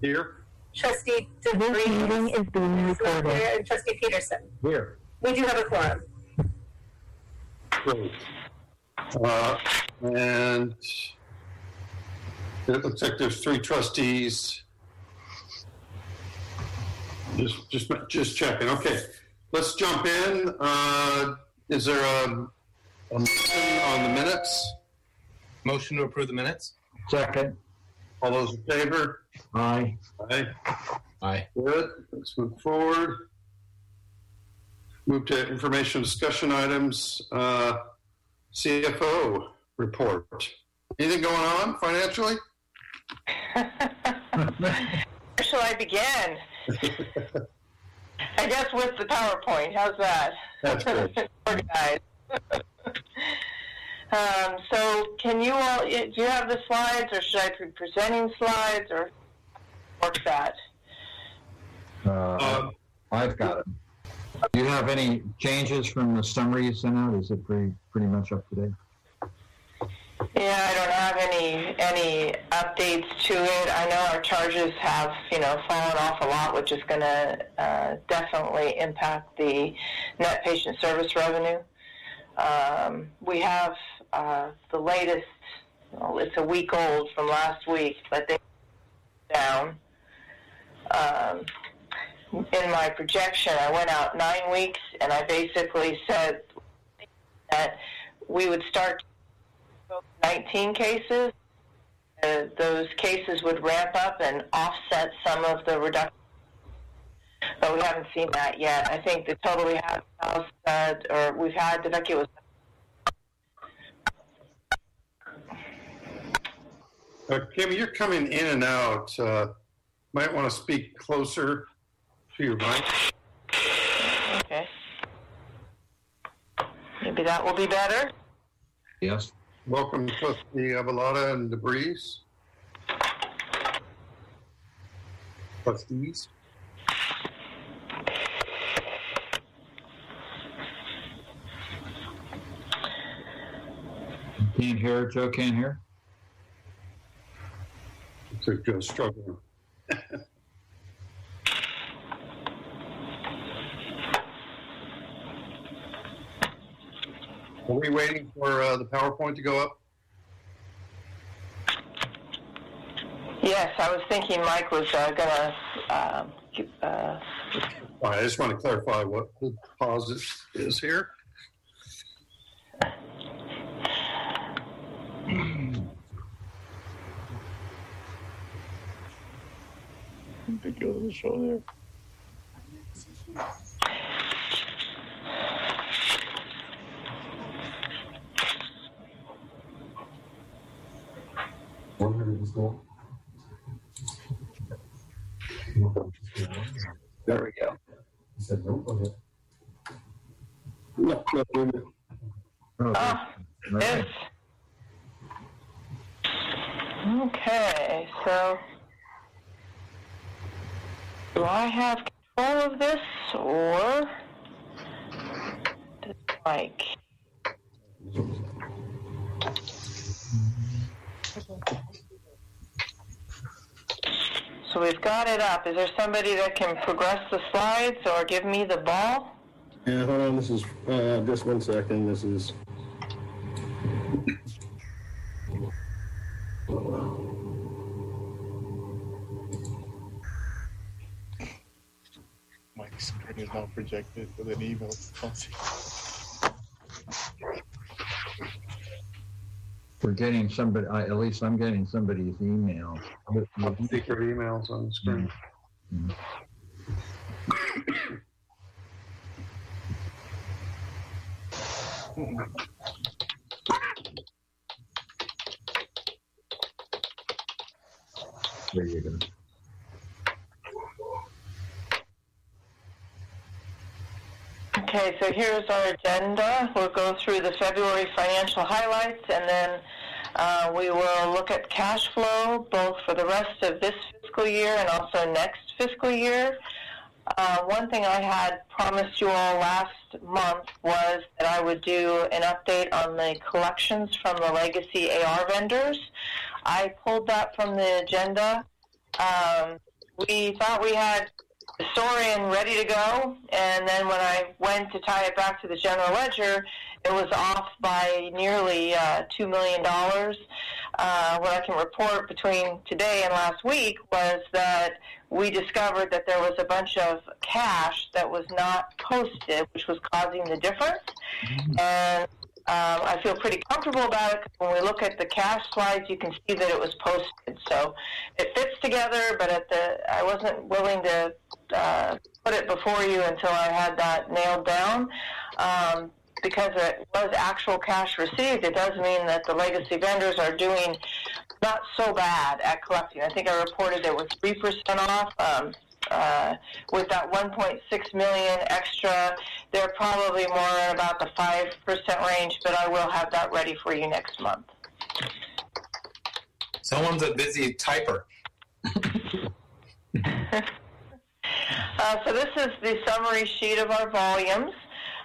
Here. Trustee This meeting DeVries. is being recorded. And Trustee Peterson. Here. We do have a quorum. Great. Uh, And it looks like there's three trustees. Just, just, just checking. Okay, let's jump in. Uh, Is there a, a motion on the minutes? Motion to approve the minutes? Second. All those in favor? Aye. Aye. Aye. Good, let's move forward. Move to information discussion items, uh, CFO report. Anything going on financially? Where shall I begin? I guess with the PowerPoint. How's that? That's good. Organized. um, so, can you all? Do you have the slides, or should I be presenting slides, or work that? Uh, I've got it. Do you have any changes from the summary you sent out? Is it pretty, pretty much up to date? Yeah, I don't have any any updates to it. I know our charges have, you know, fallen off a lot, which is going to uh, definitely impact the net patient service revenue. Um, we have uh, the latest. Well, it's a week old from last week, but they down. Um, in my projection, I went out nine weeks, and I basically said that we would start 19 cases. Uh, those cases would ramp up and offset some of the reduction. But we haven't seen that yet. I think the total we have, uh, or we've had, Becky was Uh, Kim, you're coming in and out. Uh, might want to speak closer to your mic. okay. Maybe that will be better. Yes. Welcome, trustee Avalada and Debris. Trustees. Can't hear. Joe can't hear. Looks like Joe's struggling. Are we waiting for uh, the PowerPoint to go up? Yes, I was thinking Mike was uh, going to. Um, uh, I just want to clarify what the pause is, is here. There we go. No, no, wait a minute. Oh, ah. Yes. Okay, so do I have control of this or Mike? So we've got it up. Is there somebody that can progress the slides or give me the ball? Yeah, hold on, this is, uh, just one second, this is. Mike's is now projected with an email. We're getting somebody, I- at least I'm getting somebody's email. Secret emails on the screen. There here's our agenda. We'll go through the February financial highlights and then uh, we will look at cash flow both for the rest of this fiscal year and also next fiscal year. Uh, one thing I had promised you all last month was that I would do an update on the collections from the legacy AR vendors. I pulled that from the agenda Um, we thought we had the Saurian ready to go, and then when I went to tie it back to the general ledger, it was off by nearly uh, $2 million. Uh, what I can report between today and last week was that we discovered that there was a bunch of cash that was not posted, which was causing the difference. And um, I feel pretty comfortable about it. When we look at the cash slides, you can see that it was posted. So it fits together, but at the I wasn't willing to uh, put it before you until I had that nailed down. Um, because it was actual cash received, it does mean that the legacy vendors are doing not so bad at collecting. I think I reported it was three percent off. Um, uh, with that 1.6 million extra, they're probably more in about the five percent range. But I will have that ready for you next month. Someone's a busy typer. Uh, so this is the summary sheet of our volumes.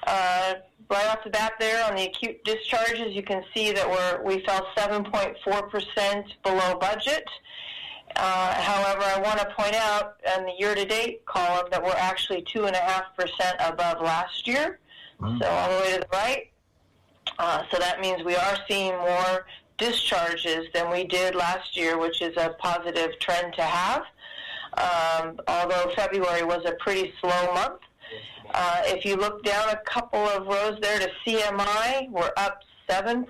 Uh, right off the bat there on the acute discharges, you can see that we're, we fell 7.4% below budget. Uh, however, I want to point out in the year-to-date column that we're actually 2.5% above last year. So all the way to the right. Uh, so that means we are seeing more discharges than we did last year, which is a positive trend to have. Um, although February was a pretty slow month. Uh, if you look down a couple of rows there to CMI, we're up 7%.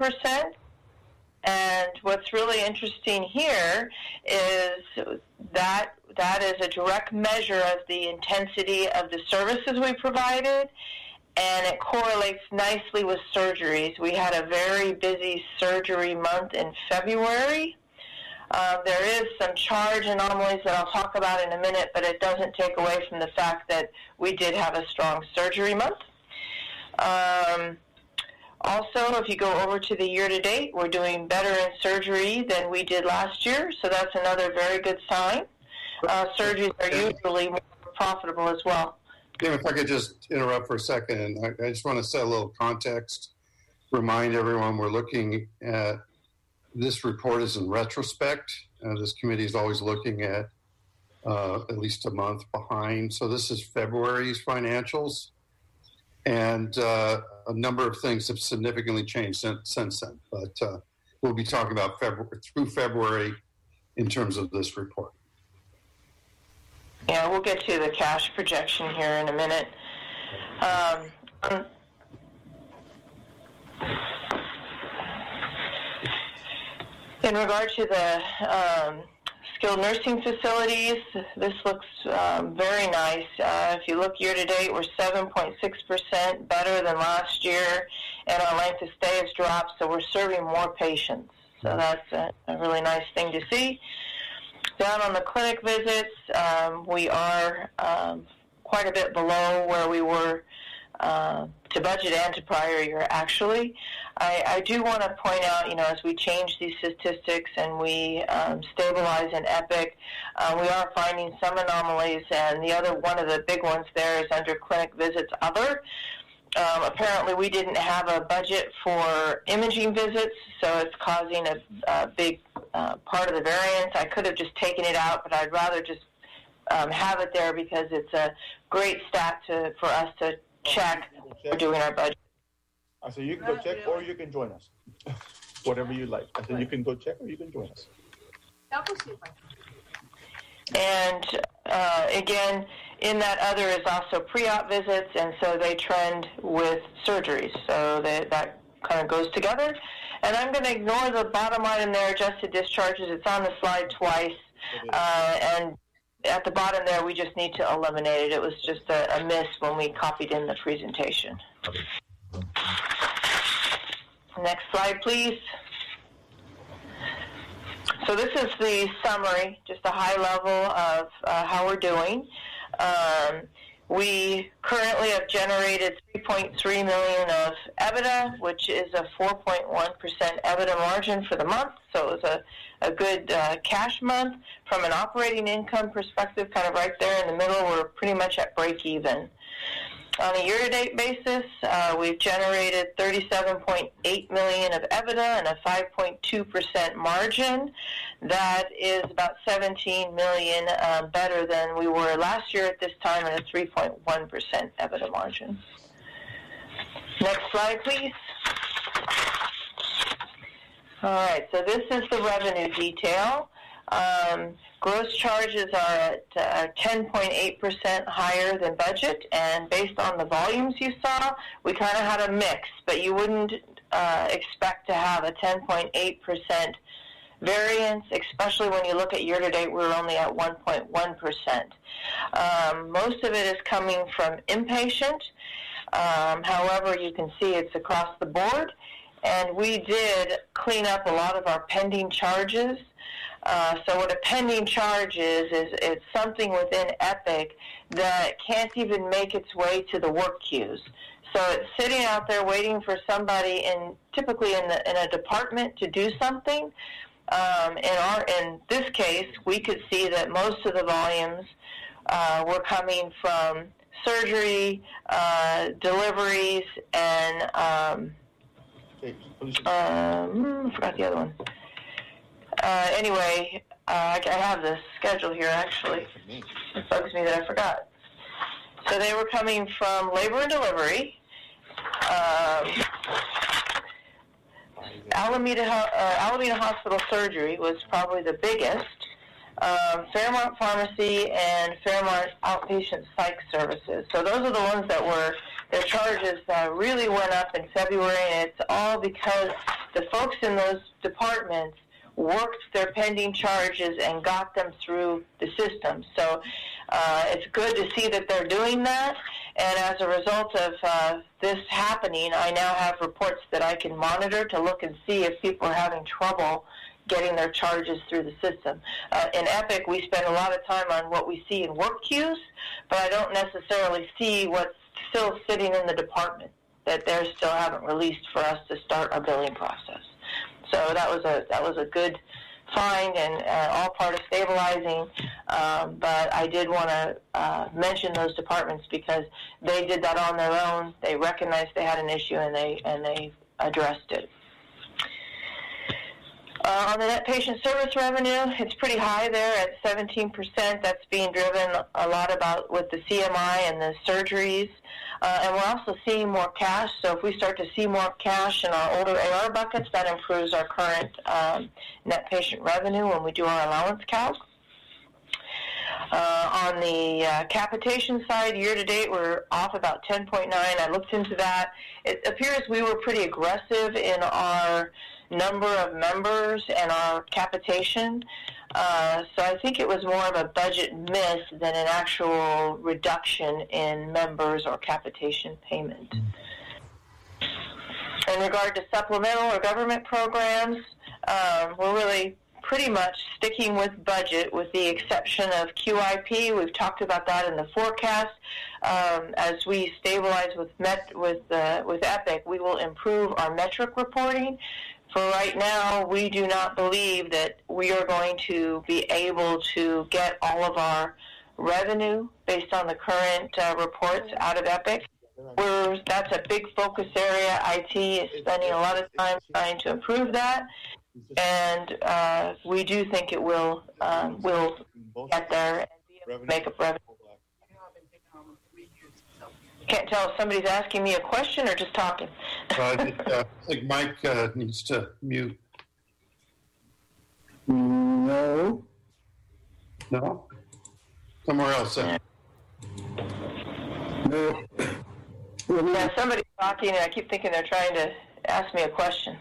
And what's really interesting here is that that is a direct measure of the intensity of the services we provided, and it correlates nicely with surgeries. We had a very busy surgery month in February. Uh, there is some charge anomalies that I'll talk about in a minute, but it doesn't take away from the fact that we did have a strong surgery month. Um, also, if you go over to the year to date, we're doing better in surgery than we did last year, so that's another very good sign. Uh, surgeries are usually more profitable as well. Tim, if I could just interrupt for a second, and I, I just want to set a little context, remind everyone we're looking at this report is in retrospect. Uh, this committee is always looking at uh, at least a month behind. So this is February's financials, and uh, a number of things have significantly changed since, since then. But uh, we'll be talking about February through February in terms of this report. Yeah, we'll get to the cash projection here in a minute. Um, in regard to the um, skilled nursing facilities, this looks um, very nice. Uh, if you look year to date, we're 7.6% better than last year, and our length of stay has dropped, so we're serving more patients. So that's a, a really nice thing to see. Down on the clinic visits, um, we are um, quite a bit below where we were uh, to budget and to prior year, actually. I, I do want to point out, you know, as we change these statistics and we um, stabilize in EPIC, uh, we are finding some anomalies, and the other one of the big ones there is under clinic visits other. Um, apparently, we didn't have a budget for imaging visits, so it's causing a, a big uh, part of the variance. I could have just taken it out, but I'd rather just um, have it there because it's a great stat to, for us to check for doing our budget. I said, you can go check or you can join us. Whatever you like. I said, you can go check or you can join us. And uh, again, in that other is also pre-op visits, and so they trend with surgeries. So they, that kind of goes together. And I'm going to ignore the bottom item there, adjusted discharges. It's on the slide twice. Uh, and at the bottom there, we just need to eliminate it. It was just a, a miss when we copied in the presentation. Next slide, please. So this is the summary, just a high level of uh, how we're doing. Um, we currently have generated 3.3 million of EBITDA, which is a 4.1% EBITDA margin for the month. So it was a, a good uh, cash month. From an operating income perspective, kind of right there in the middle, we're pretty much at break even. on a year-to-date basis, uh, we've generated 37.8 million of EBITDA and a 5.2% margin. That is about 17 million uh, better than we were last year at this time, and a 3.1% EBITDA margin. Next slide, please. All right, so this is the revenue detail. Um, gross charges are at uh, 10.8% higher than budget, and based on the volumes you saw, we kind of had a mix, but you wouldn't uh, expect to have a 10.8% variance, especially when you look at year to date, we're only at 1.1%. Um, most of it is coming from inpatient. Um, however, you can see it's across the board, and we did clean up a lot of our pending charges. Uh, so what a pending charge is, is it's something within Epic that can't even make its way to the work queues. So it's sitting out there waiting for somebody in typically in, the, in a department to do something. Um, in our in this case, we could see that most of the volumes uh, were coming from surgery, uh, deliveries, and um, um, I forgot the other one. Uh, anyway, uh, I I have the schedule here actually. It bugs me that I forgot. So they were coming from labor and delivery, um, Alameda, uh, Alameda Hospital Surgery was probably the biggest. Um, Fairmont Pharmacy and Fairmont Outpatient Psych Services. So those are the ones that were their charges uh, really went up in February, and it's all because the folks in those departments worked their pending charges and got them through the system. So uh, it's good to see that they're doing that. And as a result of uh, this happening, I now have reports that I can monitor to look and see if people are having trouble getting their charges through the system. Uh, in Epic, we spend a lot of time on what we see in work queues, but I don't necessarily see what's still sitting in the department that they still haven't released for us to start our billing process. So that was a that was a good find and uh, all part of stabilizing. Um, but I did want to uh, mention those departments because they did that on their own. They recognized they had an issue and they and they addressed it. Uh, on the net patient service revenue, it's pretty high there at 17%. That's being driven a lot about with the CMI and the surgeries. Uh, and we're also seeing more cash. So if we start to see more cash in our older AR buckets, that improves our current um, net patient revenue when we do our allowance calc. Uh, on the uh, capitation side, year to date, we're off about 10.9. I looked into that. It appears we were pretty aggressive in our number of members and our capitation. Uh, so I think it was more of a budget miss than an actual reduction in members or capitation payment. In regard to supplemental or government programs, um, we're really pretty much sticking with budget with the exception of QIP. We've talked about that in the forecast. Um, as we stabilize with Met with uh, with Epic, we will improve our metric reporting. For right now, we do not believe that we are going to be able to get all of our revenue based on the current uh, reports out of Epic. We're, that's a big focus area. IT is spending a lot of time trying to improve that, and uh, we do think it will um, will get there and make up revenue. Can't tell if somebody's asking me a question or just talking. Uh, I think, uh, I think Mike uh, needs to mute. No. No? Somewhere else. then. No. Yeah, somebody's talking, and I keep thinking they're trying to ask me a question.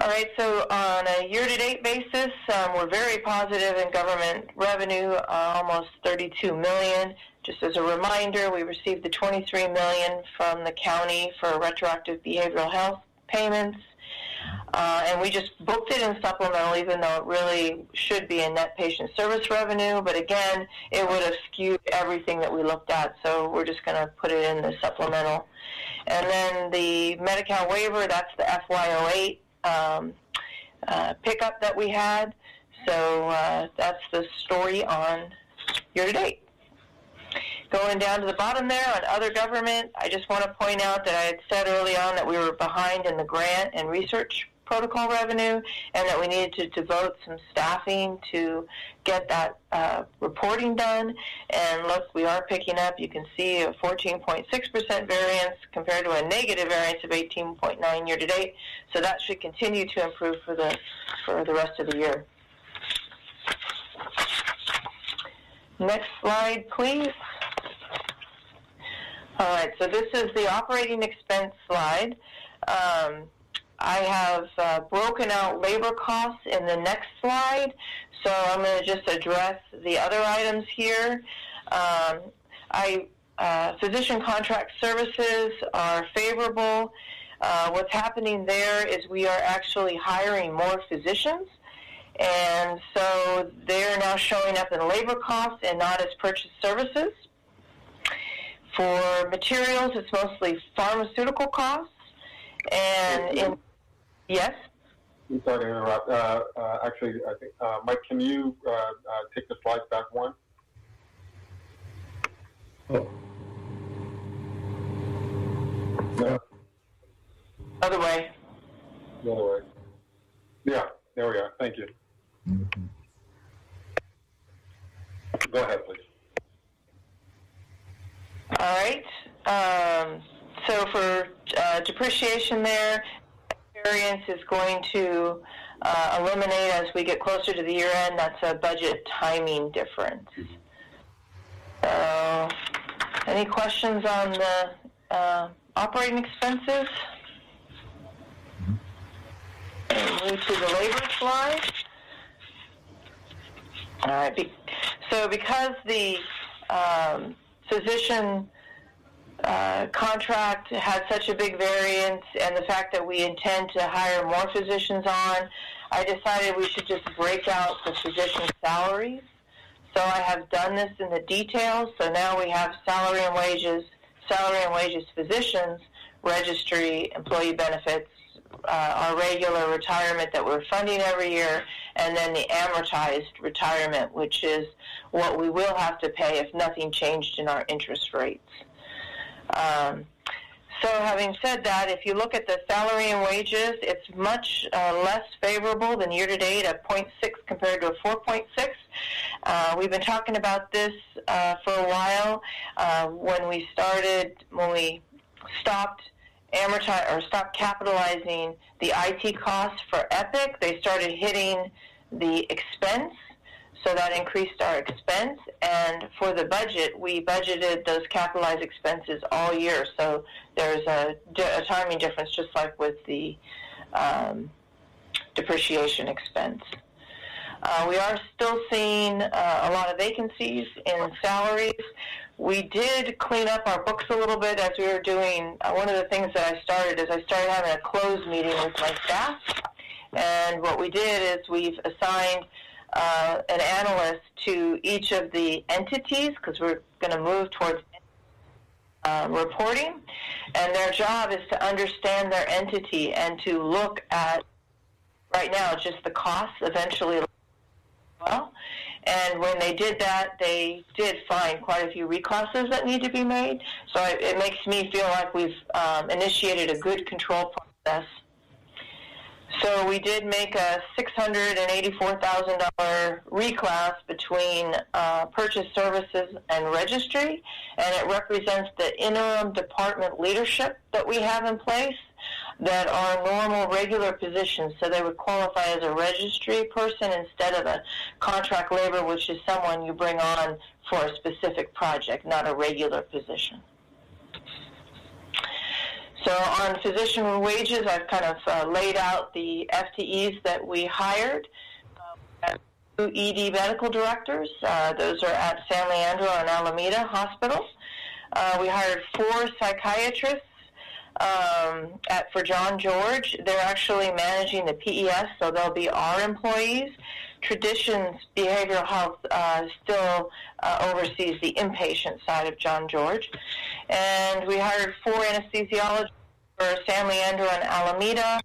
All right, so on a year-to-date basis, um, we're very positive in government revenue, uh, almost 32 million. Just as a reminder, we received the 23 million from the county for retroactive behavioral health payments, uh, and we just booked it in supplemental, even though it really should be in net patient service revenue. But again, it would have skewed everything that we looked at, so we're just going to put it in the supplemental. And then the Medi-Cal waiver, that's the FY08 um, uh, pickup that we had. So uh, that's the story on year to date. going down to the bottom there on other government, I just want to point out that I had said early on that we were behind in the grant and research protocol revenue and that we needed to devote some staffing to get that uh, reporting done. And look, we are picking up. You can see a 14.6% variance compared to a negative variance of 18.9 year to date. So that should continue to improve for the for the rest of the year. Next slide, please. All right, so this is the operating expense slide. Um, I have uh, broken out labor costs in the next slide, so I'm going to just address the other items here. Um, I uh, physician contract services are favorable. Uh, what's happening there is we are actually hiring more physicians, and so they're now showing up in labor costs and not as purchased services. For materials, it's mostly pharmaceutical costs, and in yes. I'm sorry to interrupt. Uh, uh, actually, I think uh, Mike, can you uh, uh, take the slides back one? Oh, No, Other way. the other way. Yeah, there we are. Thank you. Go ahead, please. All right. Um, so for uh, depreciation there, variance is going to uh, eliminate as we get closer to the year end. That's a budget timing difference. So, any questions on the uh, operating expenses? And move to the labor slide. All right. Be- so because the um, physician uh, contract had such a big variance and the fact that we intend to hire more physicians on, I decided we should just break out the physician salaries. So I have done this in the details. So now we have salary and wages, salary and wages physicians, registry, employee benefits, uh, our regular retirement that we're funding every year, and then the amortized retirement, which is what we will have to pay if nothing changed in our interest rates. Um, so, having said that, if you look at the salary and wages, it's much uh, less favorable than year to date at 0.6 compared to a 4.6. Uh, we've been talking about this uh, for a while. Uh, when we started, when we stopped amortize or stopped capitalizing the IT costs for Epic, they started hitting the expense so that increased our expense. And for the budget, we budgeted those capitalized expenses all year. So there's a, a timing difference, just like with the um, depreciation expense. Uh, we are still seeing uh, a lot of vacancies in salaries. We did clean up our books a little bit as we were doing. Uh, one of the things that I started is I started having a closed meeting with my staff. And what we did is we've assigned uh, an analyst to each of the entities because we're going to move towards uh, reporting, and their job is to understand their entity and to look at right now just the costs eventually well. And when they did that, they did find quite a few reclasses that need to be made. So it, it makes me feel like we've um, initiated a good control process so we did make a $684,000 reclass between uh, purchase services and registry, and it represents the interim department leadership that we have in place that are normal, regular positions. So they would qualify as a registry person instead of a contract labor, which is someone you bring on for a specific project, not a regular position. So on physician wages, I've kind of uh, laid out the FTEs that we hired. Uh, two ED medical directors. Uh, those are at San Leandro and Alameda Hospitals. Uh, we hired four psychiatrists um, at for John George. They're actually managing the PES, so they'll be our employees. Traditions Behavioral Health uh, still uh, oversees the inpatient side of John George. And we hired four anesthesiologists for San Leandro and Alameda.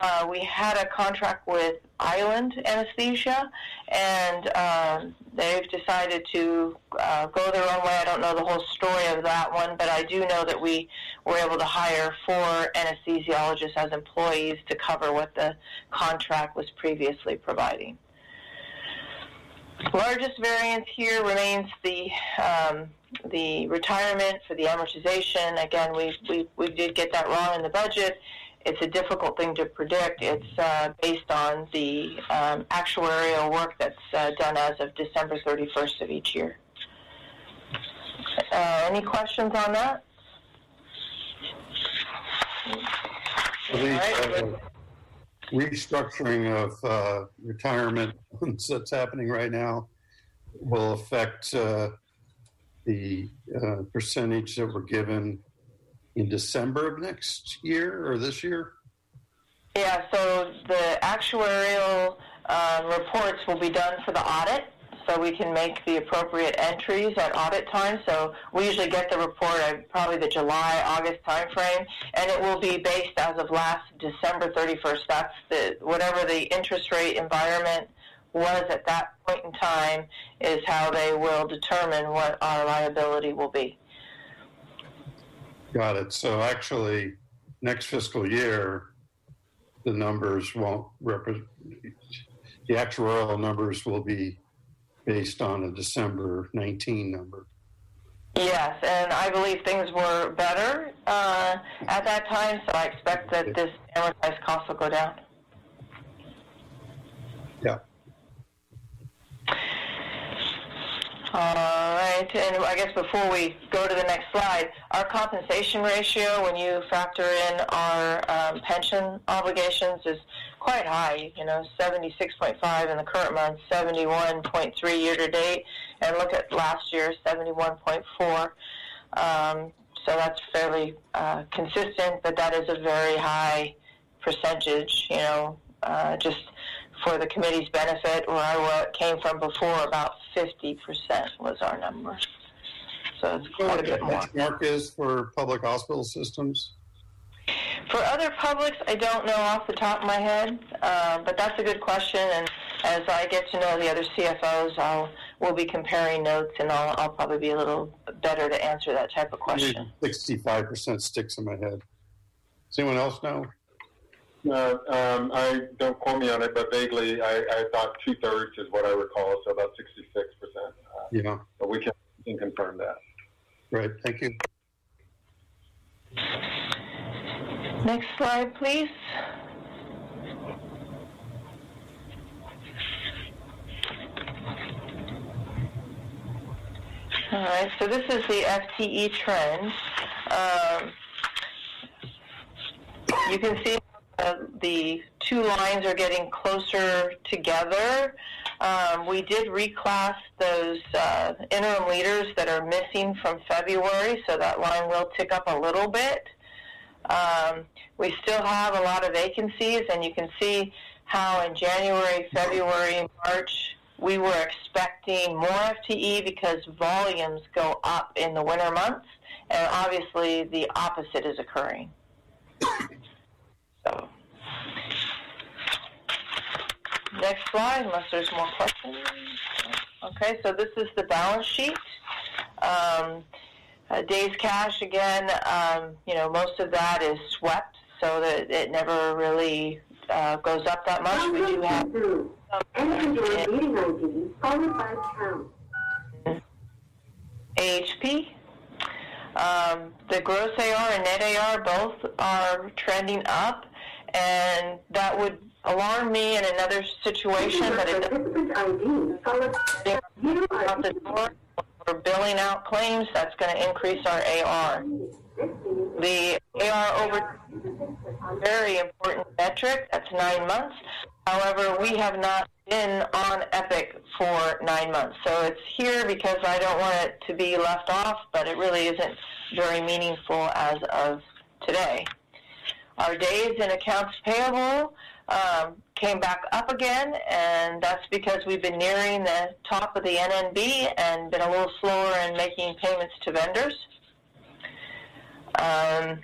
Uh, we had a contract with Island anesthesia, and um, they've decided to uh, go their own way. I don't know the whole story of that one, but I do know that we were able to hire four anesthesiologists as employees to cover what the contract was previously providing. Largest variance here remains the um, the retirement for the amortization. Again, we, we, we did get that wrong in the budget. It's a difficult thing to predict. It's uh, based on the um, actuarial work that's uh, done as of December 31st of each year. Uh, any questions on that? All uh, restructuring of uh, retirement that's happening right now will affect uh, the uh, percentage that we're given in December of next year or this year. Yeah, so the actuarial um, reports will be done for the audit, so we can make the appropriate entries at audit time. So we usually get the report at probably the July, August timeframe, and it will be based as of last December 31st. That's the whatever the interest rate environment was at that point in time is how they will determine what our liability will be. Got it. So actually, next fiscal year, the numbers won't represent, the actuarial numbers will be based on a December 19 number. Yes, and I believe things were better uh, at that time, so I expect that this amortized cost will go down. Yeah. All right, and I guess before we go to the next slide, our compensation ratio, when you factor in our um, pension obligations, is quite high. You know, 76.5 in the current month, 71.3 year to date, and look at last year, 71.4. Um, so that's fairly uh, consistent, but that is a very high percentage. You know, uh, just for the committee's benefit, where I came from before, about 50% was our number. So it's quite a bit more. Benchmark is for public hospital systems. For other publics, I don't know off the top of my head, uh, but that's a good question. And as I get to know the other CFOs, I'll we'll be comparing notes, and I'll, I'll probably be a little better to answer that type of question. 65% sticks in my head. Does anyone else know? Uh, um, I don't quote me on it, but vaguely, I, I thought two thirds is what I recall, so about sixty-six percent. Uh, Yeah, but we can, we can confirm that. right. Thank you. Next slide, please. All right, so this is the FTE trend. Um, you can see uh, the two lines are getting closer together. Um, we did reclass those uh, interim leaders that are missing from February, so that line will tick up a little bit. Um, we still have a lot of vacancies, and you can see how in January, February, March, we were expecting more FTE because volumes go up in the winter months, and obviously the opposite is occurring. So, next slide, unless there's more questions. Okay, so this is the balance sheet. Um, uh, days cash again. Um, you know, most of that is swept, so that it never really uh, goes up that much. We do have Enter your ID followed by pound. AHP. Um, the gross AR and net AR both are trending up, and that would alarm me in another situation, but it Participant ID followed doesn't We're billing out claims. That's going to increase our AR. The AR over very important metric. That's nine months. However, we have not been on Epic for nine months. So it's here because I don't want it to be left off, but it really isn't very meaningful as of today. Our days in accounts payable um, came back up again, and that's because we've been nearing the top of the NNB and been a little slower in making payments to vendors. Um,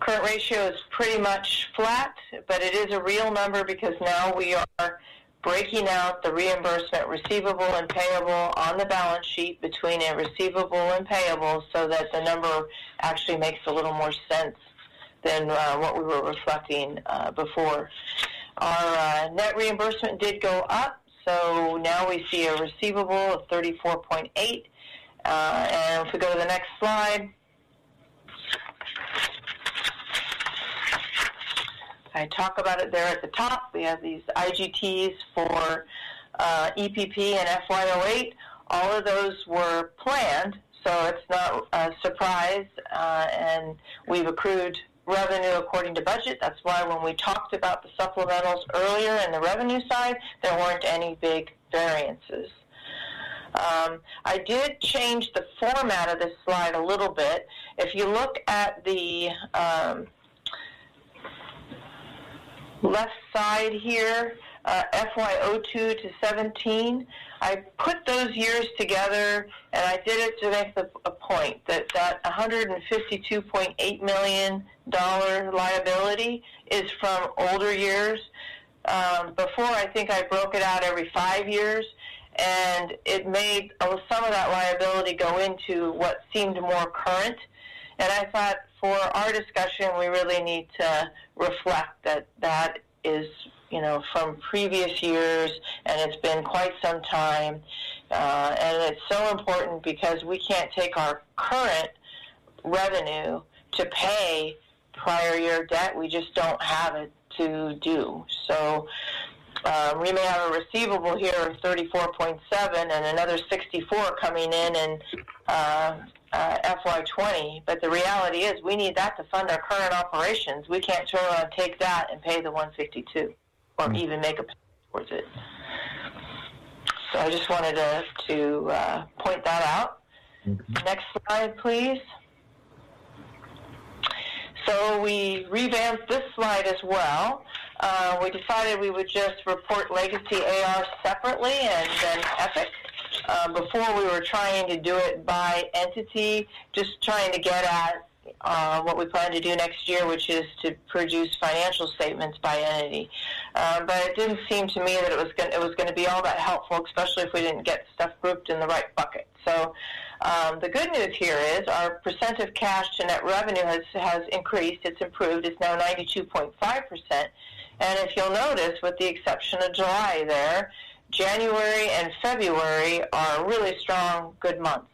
current ratio is pretty much flat, but it is a real number because now we are breaking out the reimbursement receivable and payable on the balance sheet between a receivable and payable so that the number actually makes a little more sense than uh, what we were reflecting uh, before. Our uh, net reimbursement did go up, so now we see a receivable of 34.8. Uh, and if we go to the next slide, I talk about it there at the top. We have these IGTs for uh, EPP and FY08. All of those were planned, so it's not a surprise, uh, and we've accrued revenue according to budget. That's why when we talked about the supplementals earlier in the revenue side, there weren't any big variances. Um, I did change the format of this slide a little bit. If you look at the um, left side here, uh, FY02 to 17, I put those years together and I did it to make the, a point that that $152.8 million liability is from older years. Um, before, I think I broke it out every five years, and it made uh, some of that liability go into what seemed more current. And I thought for our discussion, we really need to reflect that that is, you know, from previous years, and it's been quite some time. Uh, and it's so important because we can't take our current revenue to pay prior year debt. We just don't have it to do. So um, we may have a receivable here of 34.7 and another 64 coming in in uh, uh, FY20. But the reality is we need that to fund our current operations. We can't turn around take that and pay the 152 or even make a payment towards it. So I just wanted to, to uh, point that out. Next slide, please. So we revamped this slide as well. Uh, we decided we would just report legacy AR separately and then Epic. Uh, before we were trying to do it by entity, just trying to get at uh, what we plan to do next year, which is to produce financial statements by entity. Uh, but it didn't seem to me that it was going it was going to be all that helpful, especially if we didn't get stuff grouped in the right bucket. So. Um, the good news here is our percent of cash to net revenue has, has increased. It's improved. It's now 92.5%. And if you'll notice, with the exception of July there, January and February are really strong, good months.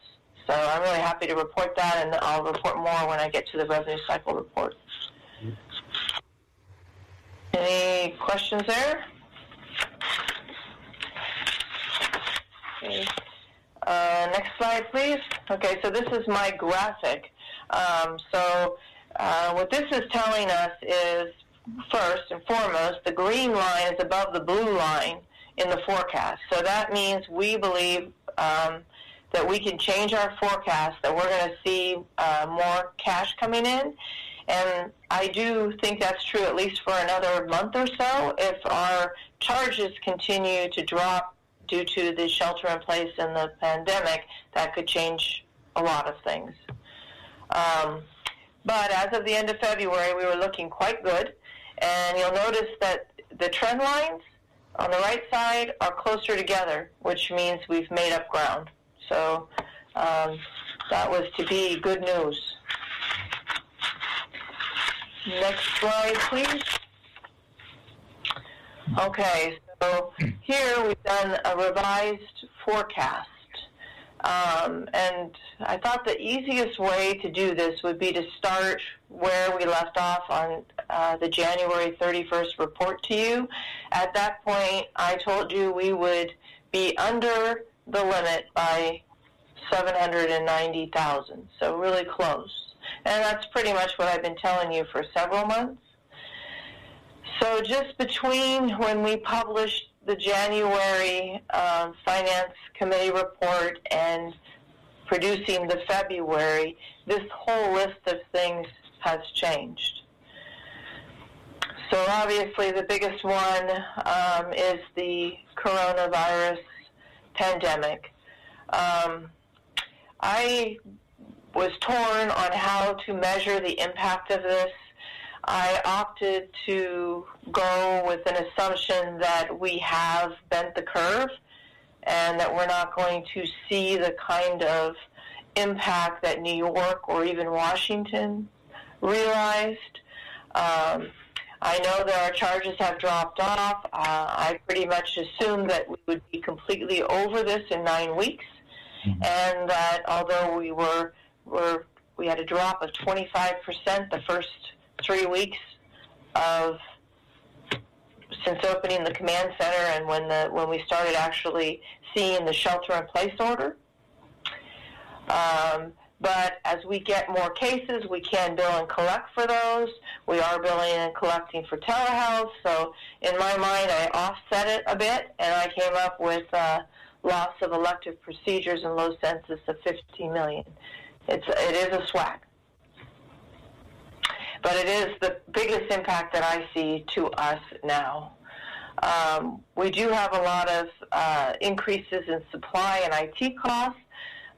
So I'm really happy to report that, and I'll report more when I get to the revenue cycle report. Any questions there? Okay. Uh, next slide, please. Okay, so this is my graphic. Um, so uh, what this is telling us is, first and foremost, the green line is above the blue line in the forecast. So that means we believe um, that we can change our forecast, that we're going to see uh, more cash coming in. And I do think that's true at least for another month or so. If our charges continue to drop due to the shelter in place and the pandemic, that could change a lot of things. Um, but as of the end of February, we were looking quite good. And you'll notice that the trend lines on the right side are closer together, which means we've made up ground. So um, that was to be good news. Next slide, please. Okay, so here we've done a revised forecast. Um, and I thought the easiest way to do this would be to start where we left off on uh, the January 31st report to you. At that point, I told you we would be under the limit by 790,000, so really close. And that's pretty much what I've been telling you for several months. So just between when we published the January um, Finance Committee report and producing the February, this whole list of things has changed. So obviously the biggest one um, is the coronavirus pandemic. Um, I was torn on how to measure the impact of this I opted to go with an assumption that we have bent the curve and that we're not going to see the kind of impact that New York or even Washington realized. Um, I know that our charges have dropped off. Uh, I pretty much assumed that we would be completely over this in nine weeks, and that although we were were we had a drop of 25% the first three weeks of since opening the command center and when the when we started actually seeing the shelter in place order. Um, but as we get more cases, we can bill and collect for those. We are billing and collecting for telehealth. So in my mind, I offset it a bit, and I came up with uh, loss of elective procedures and low census of 15 million. It's it is a swag, but it is the biggest impact that I see to us now. Um, we do have a lot of uh, increases in supply and IT costs.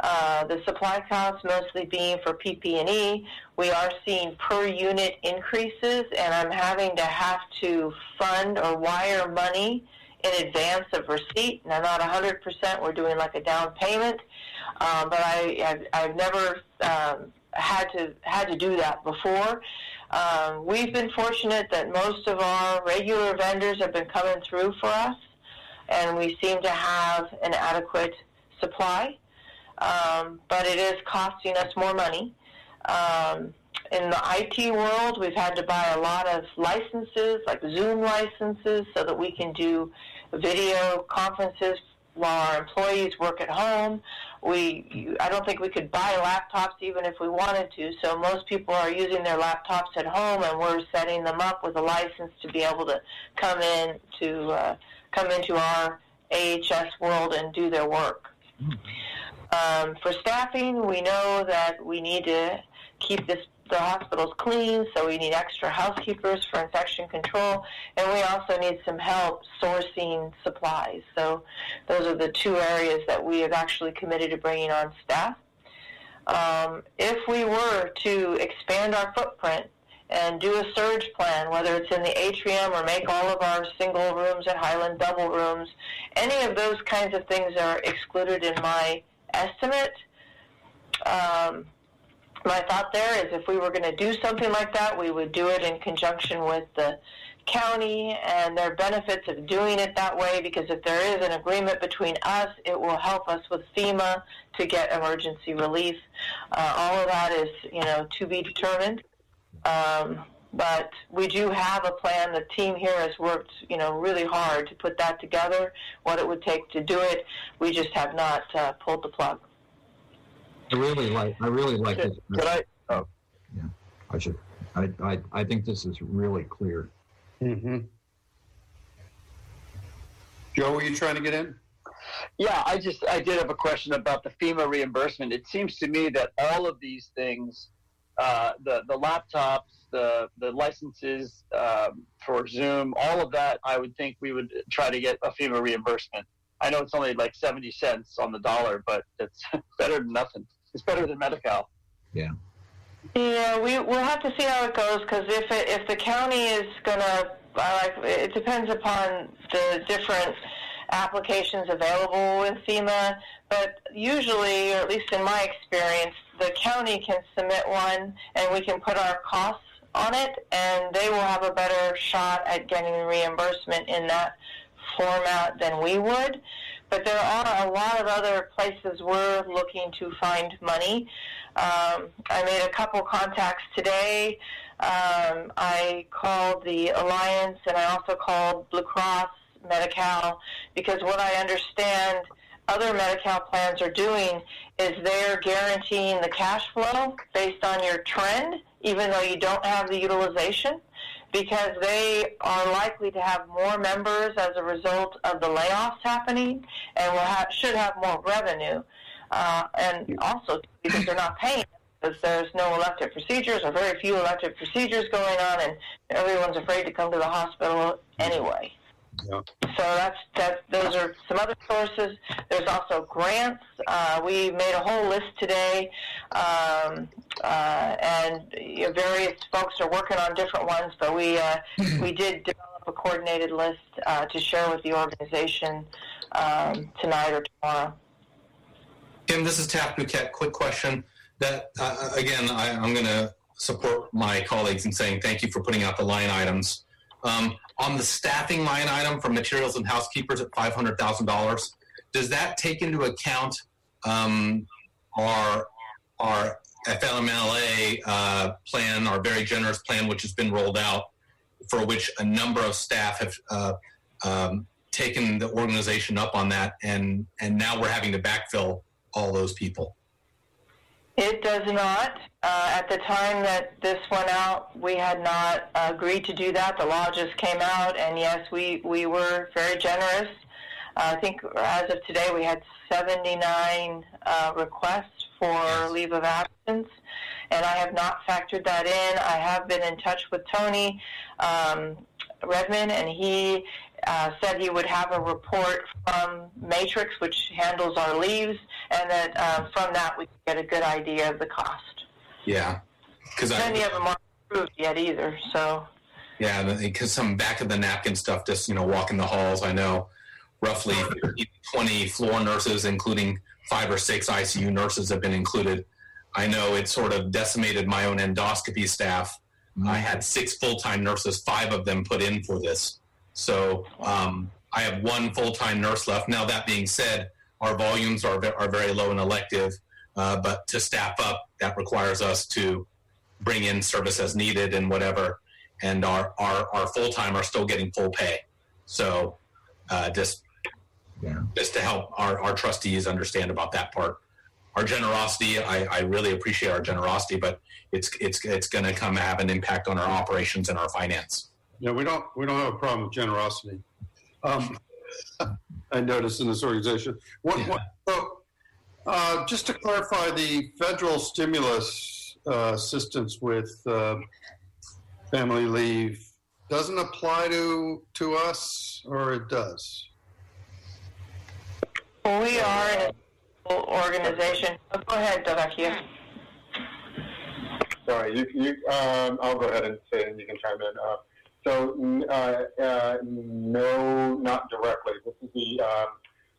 Uh, the supply costs mostly being for PP&E. We are seeing per unit increases, and I'm having to have to fund or wire money in advance of receipt. Now, not 100%. We're doing like a down payment, um, but I, I've, I've never um, had to had to do that before. Um, we've been fortunate that most of our regular vendors have been coming through for us, and we seem to have an adequate supply um, but it is costing us more money. Um, in the IT world, we've had to buy a lot of licenses, like Zoom licenses, so that we can do video conferences while our employees work at home. We, I don't think we could buy laptops even if we wanted to. So most people are using their laptops at home, and we're setting them up with a license to be able to come in to uh, come into our AHS world and do their work. Um, for staffing, we know that we need to keep this, the hospitals clean, so we need extra housekeepers for infection control, and we also need some help sourcing supplies. So those are the two areas that we have actually committed to bringing on staff. Um, if we were to expand our footprint and do a surge plan, whether it's in the atrium or make all of our single rooms at Highland double rooms, any of those kinds of things are excluded in my estimate. Um, my thought there is if we were going to do something like that, we would do it in conjunction with the county and their benefits of doing it that way because if there is an agreement between us, it will help us with FEMA to get emergency relief. Uh, all of that is, you know, to be determined. Um, but we do have a plan. The team here has worked, you know, really hard to put that together. What it would take to do it, we just have not uh, pulled the plug. I really like, I really like this. Could I, oh, yeah. I should, I, I, I think this is really clear. Mm-hmm. Joe, were you trying to get in? Yeah, I just I did have a question about the FEMA reimbursement. It seems to me that all of these things, uh, the the laptops, the the licenses um, for Zoom, all of that, I would think we would try to get a FEMA reimbursement. I know it's only like seventy cents on the dollar, but it's better than nothing. It's better than Medi-Cal. Yeah, we we'll have to see how it goes because if it, if the county is gonna, uh, it depends upon the different applications available in FEMA. But usually, or at least in my experience, the county can submit one, and we can put our costs on it, and they will have a better shot at getting reimbursement in that format than we would. But there are a lot of other places we're looking to find money. Um, I made a couple contacts today. Um, I called the Alliance and I also called Blue Cross Medi-Cal because what I understand other Medi-Cal plans are doing is they're guaranteeing the cash flow based on your trend, even though you don't have the utilization, because they are likely to have more members as a result of the layoffs happening and will have, should have more revenue. Uh, and also because they're not paying because there's no elective procedures or very few elective procedures going on, and everyone's afraid to come to the hospital anyway. Yeah. So that's that. Those are some other sources. There's also grants. Uh, we made a whole list today, um, uh, and you know, various folks are working on different ones. But we uh, we did develop a coordinated list uh, to share with the organization um, tonight or tomorrow. Kim, this is Taft Bhuket. Quick question. That uh, again, I, I'm going to support my colleagues in saying thank you for putting out the line items. Um, on the staffing line item for materials and housekeepers at five hundred thousand dollars, does that take into account um, our our FLMLA uh, plan, our very generous plan, which has been rolled out, for which a number of staff have uh, um, taken the organization up on that, and and now we're having to backfill all those people. It does not. Uh, at the time that this went out, we had not agreed to do that. The law just came out, and yes, we, we were very generous. Uh, I think as of today, we had 79 uh, requests for leave of absence, and I have not factored that in. I have been in touch with Tony um, Redmond, and he uh, said he would have a report from Matrix, which handles our leaves, and that uh, from that we could get a good idea of the cost. Yeah, because Many of them aren't approved yet either, so. Yeah, because some back of the napkin stuff, just you know, walking the halls. I know roughly 20 floor nurses, including five or six ICU nurses, have been included. I know it sort of decimated my own endoscopy staff. I had six full time nurses, five of them put in for this. So um, I have one full time nurse left. Now, that being said, our volumes are, are very low and elective, uh, but to staff up, that requires us to bring in service as needed and whatever. And our, our, our full time are still getting full pay. So uh, just Yeah. just to help our, our trustees understand about that part. Our generosity, I, I really appreciate our generosity, but it's it's it's going to come have an impact on our operations and our finance. Yeah, we don't we don't have a problem with generosity. Um, I noticed in this organization. What, what, so, uh, just to clarify, the federal stimulus uh, assistance with uh, family leave doesn't apply to to us, or it does. Well, we are an organization. Oh, go ahead, Delvecchio. Sorry, you, you, um, I'll go ahead and say it and you can chime in. So, uh, uh, no, not directly. This is the um,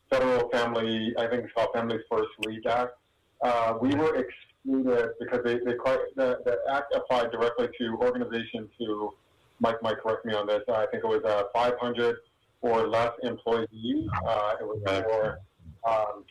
federal family, I think it's called Family First Leave Act. Uh, we were excluded because they, they quite, the, the act applied directly to organizations who, Mike might correct me on this, I think it was uh, 500 or less employees. Uh, it was for um,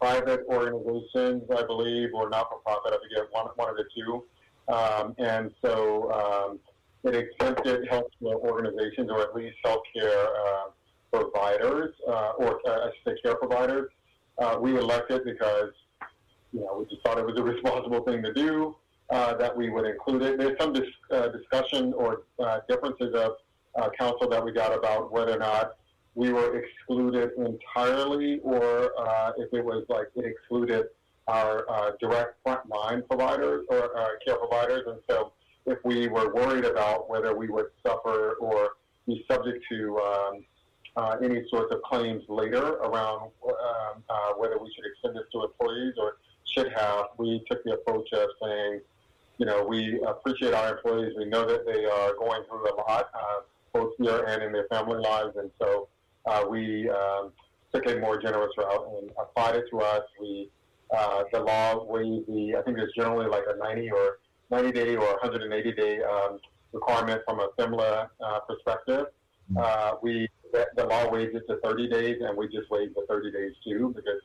private organizations, I believe, or not-for-profit, I forget, one, one of the two. Um, and so um, it exempted healthcare organizations, or at least healthcare uh, providers, uh, or uh, I should say care providers. Uh, we elected because you know we just thought it was a responsible thing to do. Uh, that we would include it. There's some dis- uh, discussion or differences of counsel that we got about whether or not we were excluded entirely, or if it was like it excluded our direct frontline providers or care providers. And so, if we were worried about whether we would suffer or be subject to um, uh, any sorts of claims later around um, uh, whether we should extend this to employees or should have, we took the approach of saying, you know, we appreciate our employees. We know that they are going through a lot, uh, both here and in their family lives, and so uh, we um, took a more generous route and applied it to us. We uh, the law waived the I think there's generally like a 90 or 90 day or 180 day um, requirement from a FEMLA uh, perspective. Uh, we the, the law waived it to 30 days, and we just waived the 30 days too because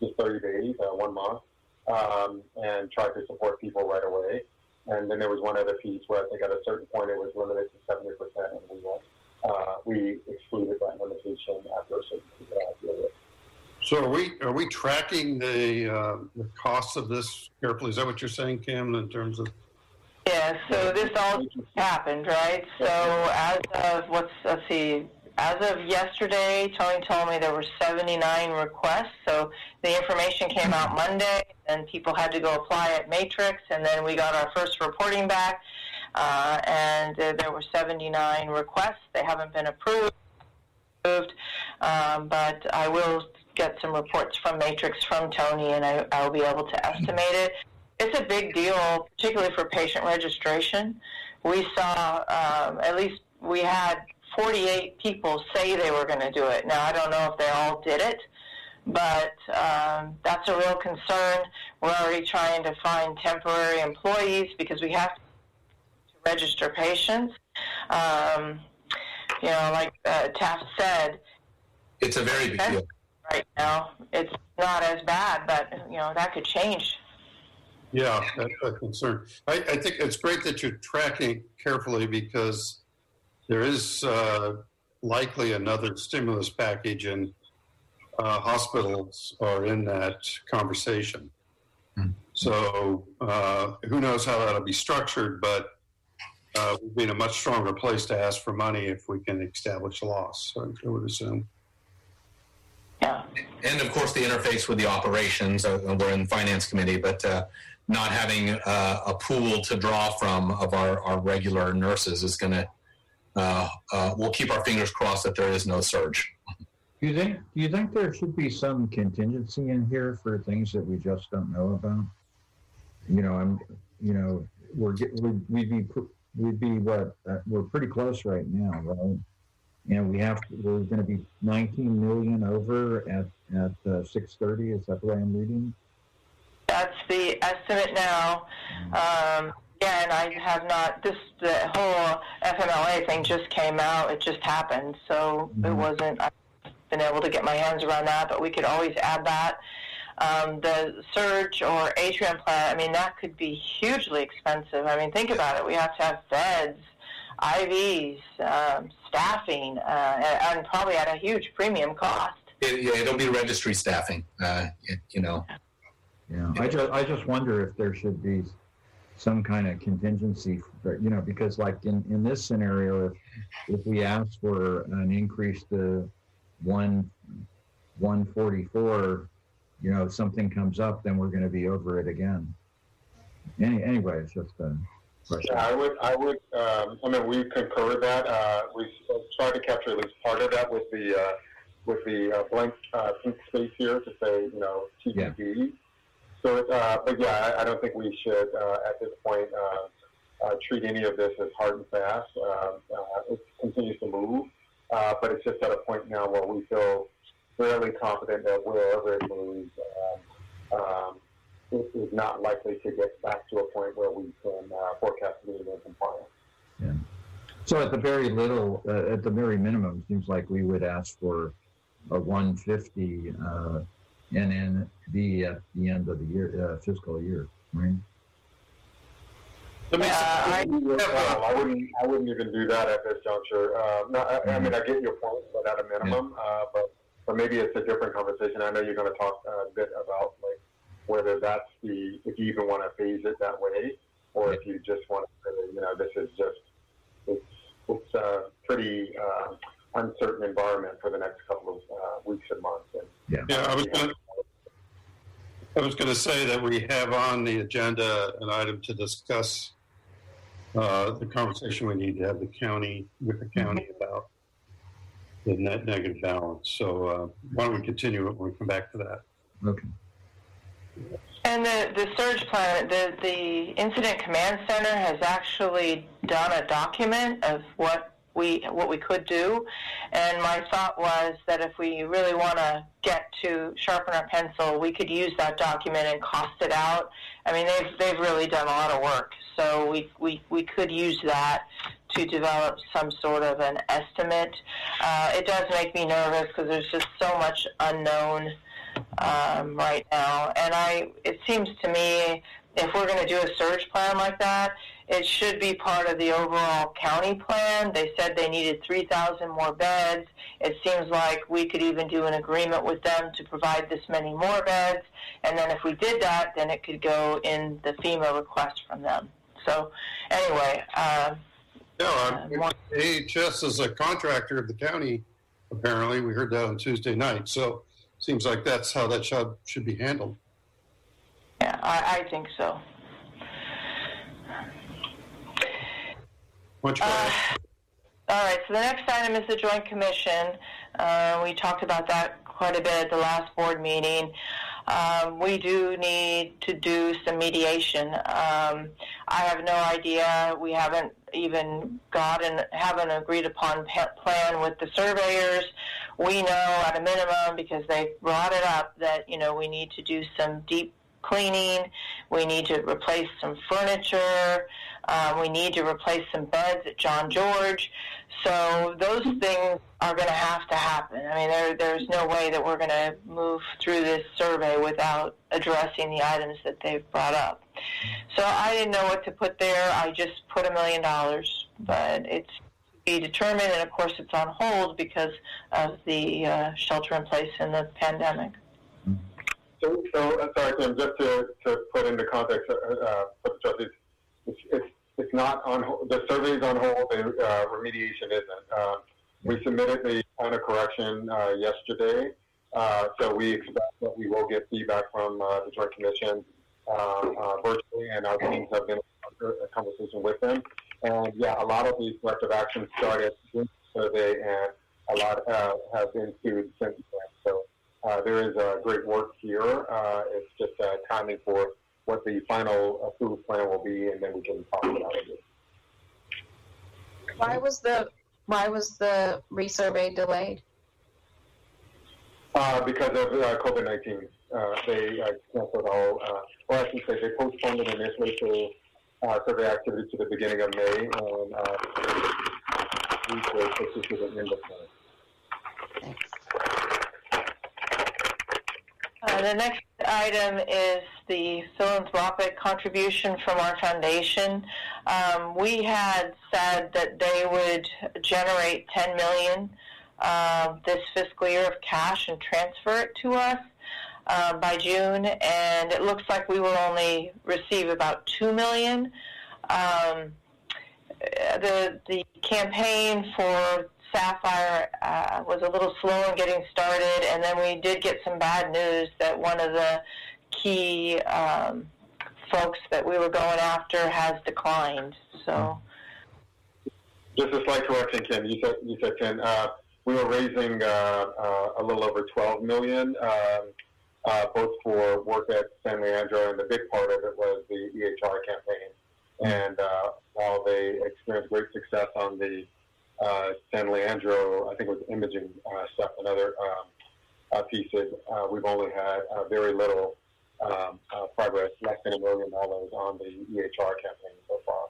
it's just 30 days, uh, one month, um, and tried to support people right away. And then there was one other piece where I think at a certain point it was limited to 70 percent, and we went uh, we excluded that limitation after a certain period. So are we are we tracking the uh, the costs of this carefully? Is that what you're saying, Kim? In terms of Yeah, so this all happened, right? So as of, what's, let's see, as of yesterday, Tony told me there were 79 requests. So the information came out Monday, and people had to go apply at Matrix, and then we got our first reporting back, uh, and uh, there were 79 requests. They haven't been approved. Um, but I will get some reports from Matrix from Tony, and I, I'll be able to estimate it. It's a big deal, particularly for patient registration. We saw um, at least we had 48 people say they were going to do it. Now I don't know if they all did it, but um, that's a real concern. We're already trying to find temporary employees because we have to register patients. Um, you know, like uh, Taft said, It's a very big deal. Right now it's not as bad, but you know that could change. Yeah, that's a concern. I, I think it's great that you're tracking carefully because there is uh, likely another stimulus package, and uh, hospitals are in that conversation. Hmm. So uh, who knows how that'll be structured, but uh, we'll be in a much stronger place to ask for money if we can establish a loss, I would assume. Yeah. And of course, the interface with the operations. Uh, we're in finance committee, but uh, not having uh, a pool to draw from of our, our regular nurses is going to. Uh, uh, we'll keep our fingers crossed that there is no surge. Do you think, do you think there should be some contingency in here for things that we just don't know about? You know, I'm, you know, we're, get- we'd, we'd be, we'd be what, uh, we're pretty close right now, right? And we have, we're gonna be nineteen million over at, at, uh, six thirty, is that the way I'm reading? That's the estimate now. Um, yeah, and I have not. This the whole FMLA thing just came out. It just happened, so it Mhm. wasn't. I've been able to get my hands around that, but we could always add that. Um, the surge or atrium plan. I mean, that could be hugely expensive. I mean, think about it. We have to have beds, IVs, um, staffing, uh, and, and probably at a huge premium cost. It, yeah, it'll be registry staffing. Uh, it- you know, Yeah, I just, I just wonder if there should be some kind of contingency, for, you know, because like in, in this scenario, if, if we ask for an increase to one, one forty-four, you know, if something comes up, then we're gonna be over it again. Any, anyway, it's just a question. Yeah, I would, I would, um, I mean, we concur with that. Uh, we tried to capture at least part of that with the, uh, with the uh, blank uh, pink space here to say, you know, TBD. So, uh, but yeah, I, I don't think we should, uh, at this point, uh, uh, treat any of this as hard and fast. It continues to move, uh, but it's just at a point now where we feel fairly confident that wherever it moves, um, it is not likely to get back to a point where we can uh, forecast meeting in compliance. Yeah. So at the very little, uh, at the very minimum, it seems like we would ask for a one fifty, uh, and then at the end of the year, uh, fiscal year, right? Let me- Uh, I- wouldn't, I wouldn't even do that at this juncture. Uh, no, I, I mean, I get your point, but at a minimum, uh, but, but maybe it's a different conversation. I know you're going to talk a bit about like whether that's the, if you even want to phase it that way, or if you just want to, say, you know, this is just, it's, it's a pretty uh, uncertain environment for the next couple of uh, weeks and months. And, Yeah, I was going to. I was going to say that we have on the agenda an item to discuss uh, the conversation we need to have the county with the county about the net negative balance. So uh, why don't we continue it when we come back to that? Okay. And the, the surge plan, the, the incident command center has actually done a document of what we what we could do. And my thought was that if we really want to get to sharpen our pencil, we could use that document and cost it out. I mean, they've they've really done a lot of work, so we we, we could use that to develop some sort of an estimate. Uh, it does make me nervous because there's just so much unknown um, right now. And I, it seems to me, if we're going to do a surge plan like that, it should be part of the overall county plan. They said they needed 3,000 more beds. It seems like we could even do an agreement with them to provide this many more beds. And then if we did that, then it could go in the FEMA request from them. So anyway, uh, Yeah, um, AHS is a contractor of the county. Apparently, we heard that on Tuesday night. So seems like that's how that should should be handled. yeah, I, I think so. Much Uh, better. all right, so the next item is the Joint Commission. Uh, we talked about that quite a bit at the last board meeting. Um, we do need to do some mediation. Um, I have no idea. We haven't even gotten, haven't agreed upon plan with the surveyors. We know at a minimum because they brought it up that you know we need to do some deep cleaning. We need to replace some furniture. Um, we need to replace some beds at John George. So those things are going to have to happen. I mean, there, there's no way that we're going to move through this survey without addressing the items that they've brought up. So I didn't know what to put there. I just put a million dollars, but it's be determined, and of course it's on hold because of the uh, shelter in place and the pandemic. So, so uh, sorry, Tim, just to, to put into context uh, uh, for the trustees, it's, it's, it's not on hold. The survey is on hold. The uh, remediation isn't. Uh, we submitted the plan of correction uh, yesterday, uh, so we expect that we will get feedback from uh, the Joint Commission uh, uh, virtually, and our teams have been in conversation with them. And yeah, a lot of these collective actions started in the survey, and a lot uh, have ensued since then. So uh, there is uh, great work here. Uh, it's just uh, timing for what the final approved plan will be, and then we can talk about it. Why was the why was the resurvey delayed? Uh, because of uh, COVID 19. Uh, they uh, canceled all, uh, or I should say, they postponed it initially to uh, survey activity to the beginning of May, and uh, we will it to the end of May. Uh, the next item is the philanthropic contribution from our foundation. Um, we had said that they would generate 10 million uh, this fiscal year of cash and transfer it to us uh, by June, and it looks like we will only receive about 2 million. Um, the the campaign for Sapphire uh, was a little slow in getting started, and then we did get some bad news that one of the key um, folks that we were going after has declined. So, Just a slight correction, Kim. You said you said 10. Uh, we were raising uh, uh, a little over 12 million, um, uh, both for work at San Leandro, and the big part of it was the EHR campaign. And uh, while they experienced great success on the uh, San Leandro, I think it was imaging uh, stuff and other um, uh, pieces, uh, we've only had uh, very little um, uh, progress, less than a million dollars on the EHR campaign so far.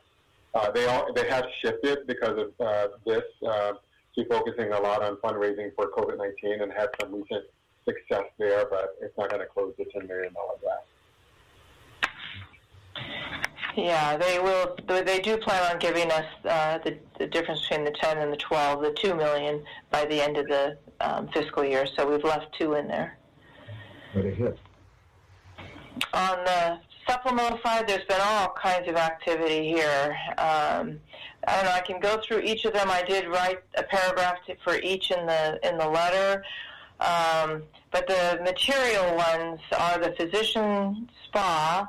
Uh, they all they have shifted because of uh, this uh, to focusing a lot on fundraising for COVID nineteen and had some recent success there, but it's not going to close the ten million dollar gap. yeah, they will. They do plan on giving us uh, the, the difference between the 10 and the 12, the 2 million, by the end of the um, fiscal year. So we've left two in there. But it hit. on the supplemental side, there's been all kinds of activity here. Um, I don't know. I can go through each of them. I did write a paragraph to, for each in the in the letter, um, but the material ones are the physician spa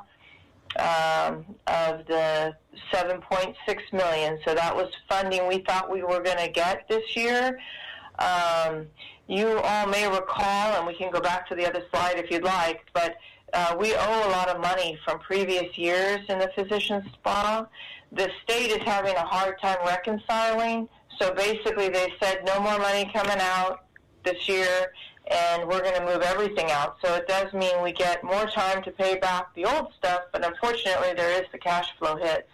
um, of the 7.6 million. So that was funding we thought we were going to get this year. Um, you all may recall, and we can go back to the other slide if you'd like, but uh, we owe a lot of money from previous years in the physician spa. The state is having a hard time reconciling. So basically, they said no more money coming out this year, and we're going to move everything out. So it does mean we get more time to pay back the old stuff, but unfortunately, there is the cash flow hit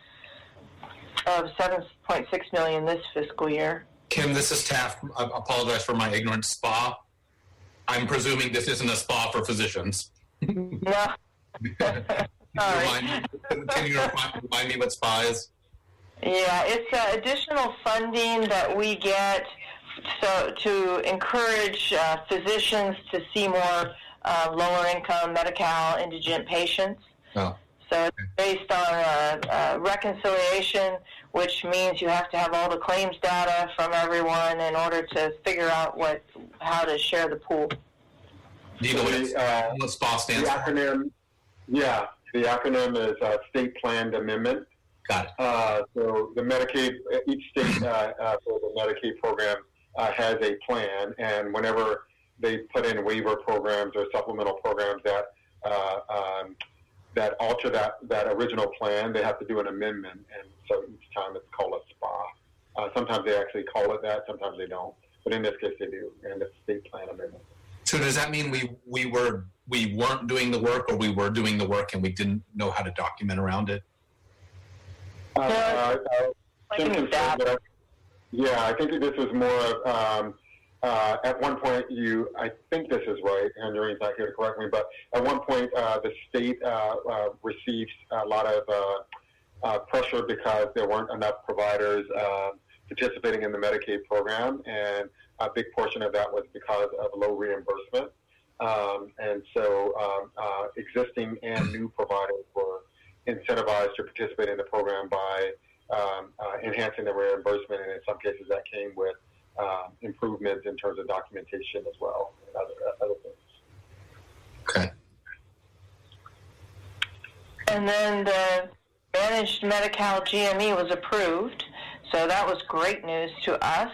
of 7.6 million this fiscal year. Kim, this is Taft. I apologize for my ignorant spa. I'm presuming this isn't a spa for physicians. No. Sorry. Can you remind, remind me what spa is? Yeah, it's uh, additional funding that we get so to encourage uh, physicians to see more uh, lower income Medi-Cal indigent patients. Oh. So it's based on uh, uh, reconciliation, which means you have to have all the claims data from everyone in order to figure out what how to share the pool. Do you know what, it's, Uh, what spa the stands for? acronym, yeah, the acronym is uh, State Planned Amendment. Got it. Uh, so the Medicaid, each state uh, uh, for the Medicaid program uh, has a plan, and whenever they put in waiver programs or supplemental programs that uh, um, that alter that, that original plan, they have to do an amendment, and so each time it's called a SPA. Uh, sometimes they actually call it that, sometimes they don't, but in this case they do, and it's a state plan amendment. So does that mean we we were we weren't doing the work, or we were doing the work and we didn't know how to document around it? Uh, uh, Like yeah, I think this was more of, um, uh, at one point you, I think this is right, and Noreen's not here to correct me, but at one point uh, the state uh, uh, received a lot of uh, uh, pressure because there weren't enough providers um participating in the Medicaid program, and a big portion of that was because of low reimbursement. Um, and so um, uh, existing and new providers were incentivized to participate in the program by um, uh, enhancing the reimbursement, and in some cases that came with um, improvements in terms of documentation as well and other, other things. Okay. And then the managed Medi-Cal GME was approved, so that was great news to us.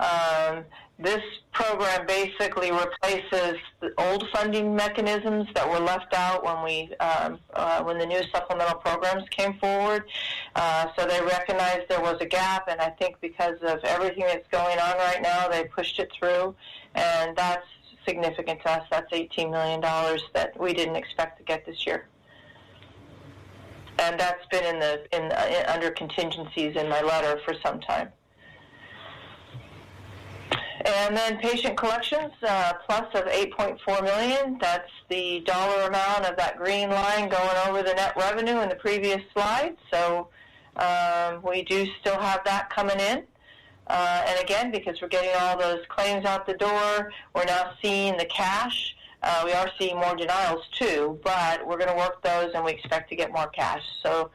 Um, this program basically replaces the old funding mechanisms that were left out when we um, uh, when the new supplemental programs came forward. Uh, so they recognized there was a gap, and I think because of everything that's going on right now, they pushed it through, and that's significant to us. That's $18 million that we didn't expect to get this year and that's been in the in, uh, under contingencies in my letter for some time. And then patient collections uh, plus of 8.4 million. That's the dollar amount of that green line going over the net revenue in the previous slide. So um, we do still have that coming in. Uh, and again, because we're getting all those claims out the door, we're now seeing the cash. Uh, we are seeing more denials too, but we're going to work those, and we expect to get more cash. So,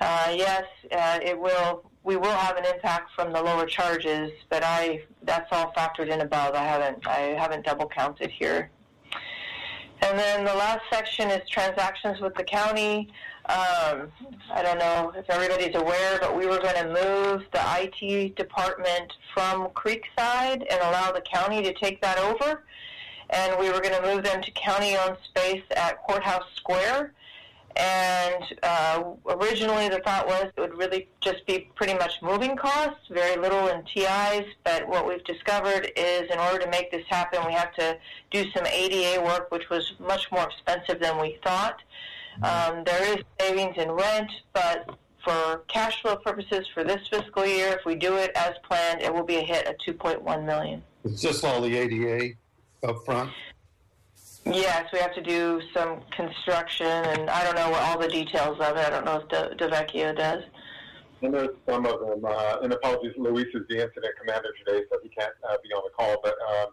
uh, yes, uh, it will. We will have an impact from the lower charges, but I that's all factored in above. I haven't I haven't double counted here. And then the last section is transactions with the county. Um, I don't know if everybody's aware, but we were going to move the IT department from Creekside and allow the county to take that over and we were going to move them to county-owned space at Courthouse Square. And uh, originally, the thought was it would really just be pretty much moving costs, very little in TIs. But what we've discovered is, in order to make this happen, we have to do some ADA work, which was much more expensive than we thought. Um, there is savings in rent, but for cash flow purposes for this fiscal year, if we do it as planned, it will be a hit of 2.1 million. It's just all the ADA up front. Yes, we have to do some construction, and I don't know all the details of it. I don't know if De- Delvecchio does. And there's some of them. Uh, and apologies, Luis is the incident commander today, so he can't uh, be on the call. But um,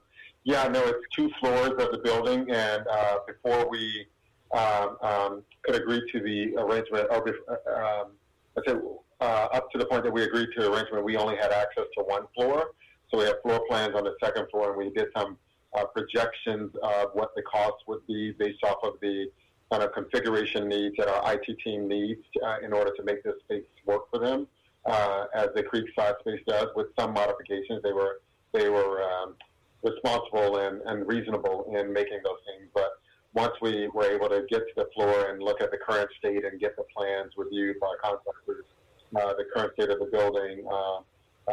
yeah, no, it's two floors of the building, and uh, before we um, um, could agree to the arrangement, or um, I say uh, up to the point that we agreed to the arrangement, we only had access to one floor. So we have floor plans on the second floor, and we did some uh, projections of what the cost would be based off of the kind of configuration needs that our IT team needs uh, in order to make this space work for them, uh, as the Creekside space does. With some modifications, they were they were um, responsible and, and reasonable in making those things. But once we were able to get to the floor and look at the current state and get the plans reviewed by contractors, uh, the current state of the building, uh,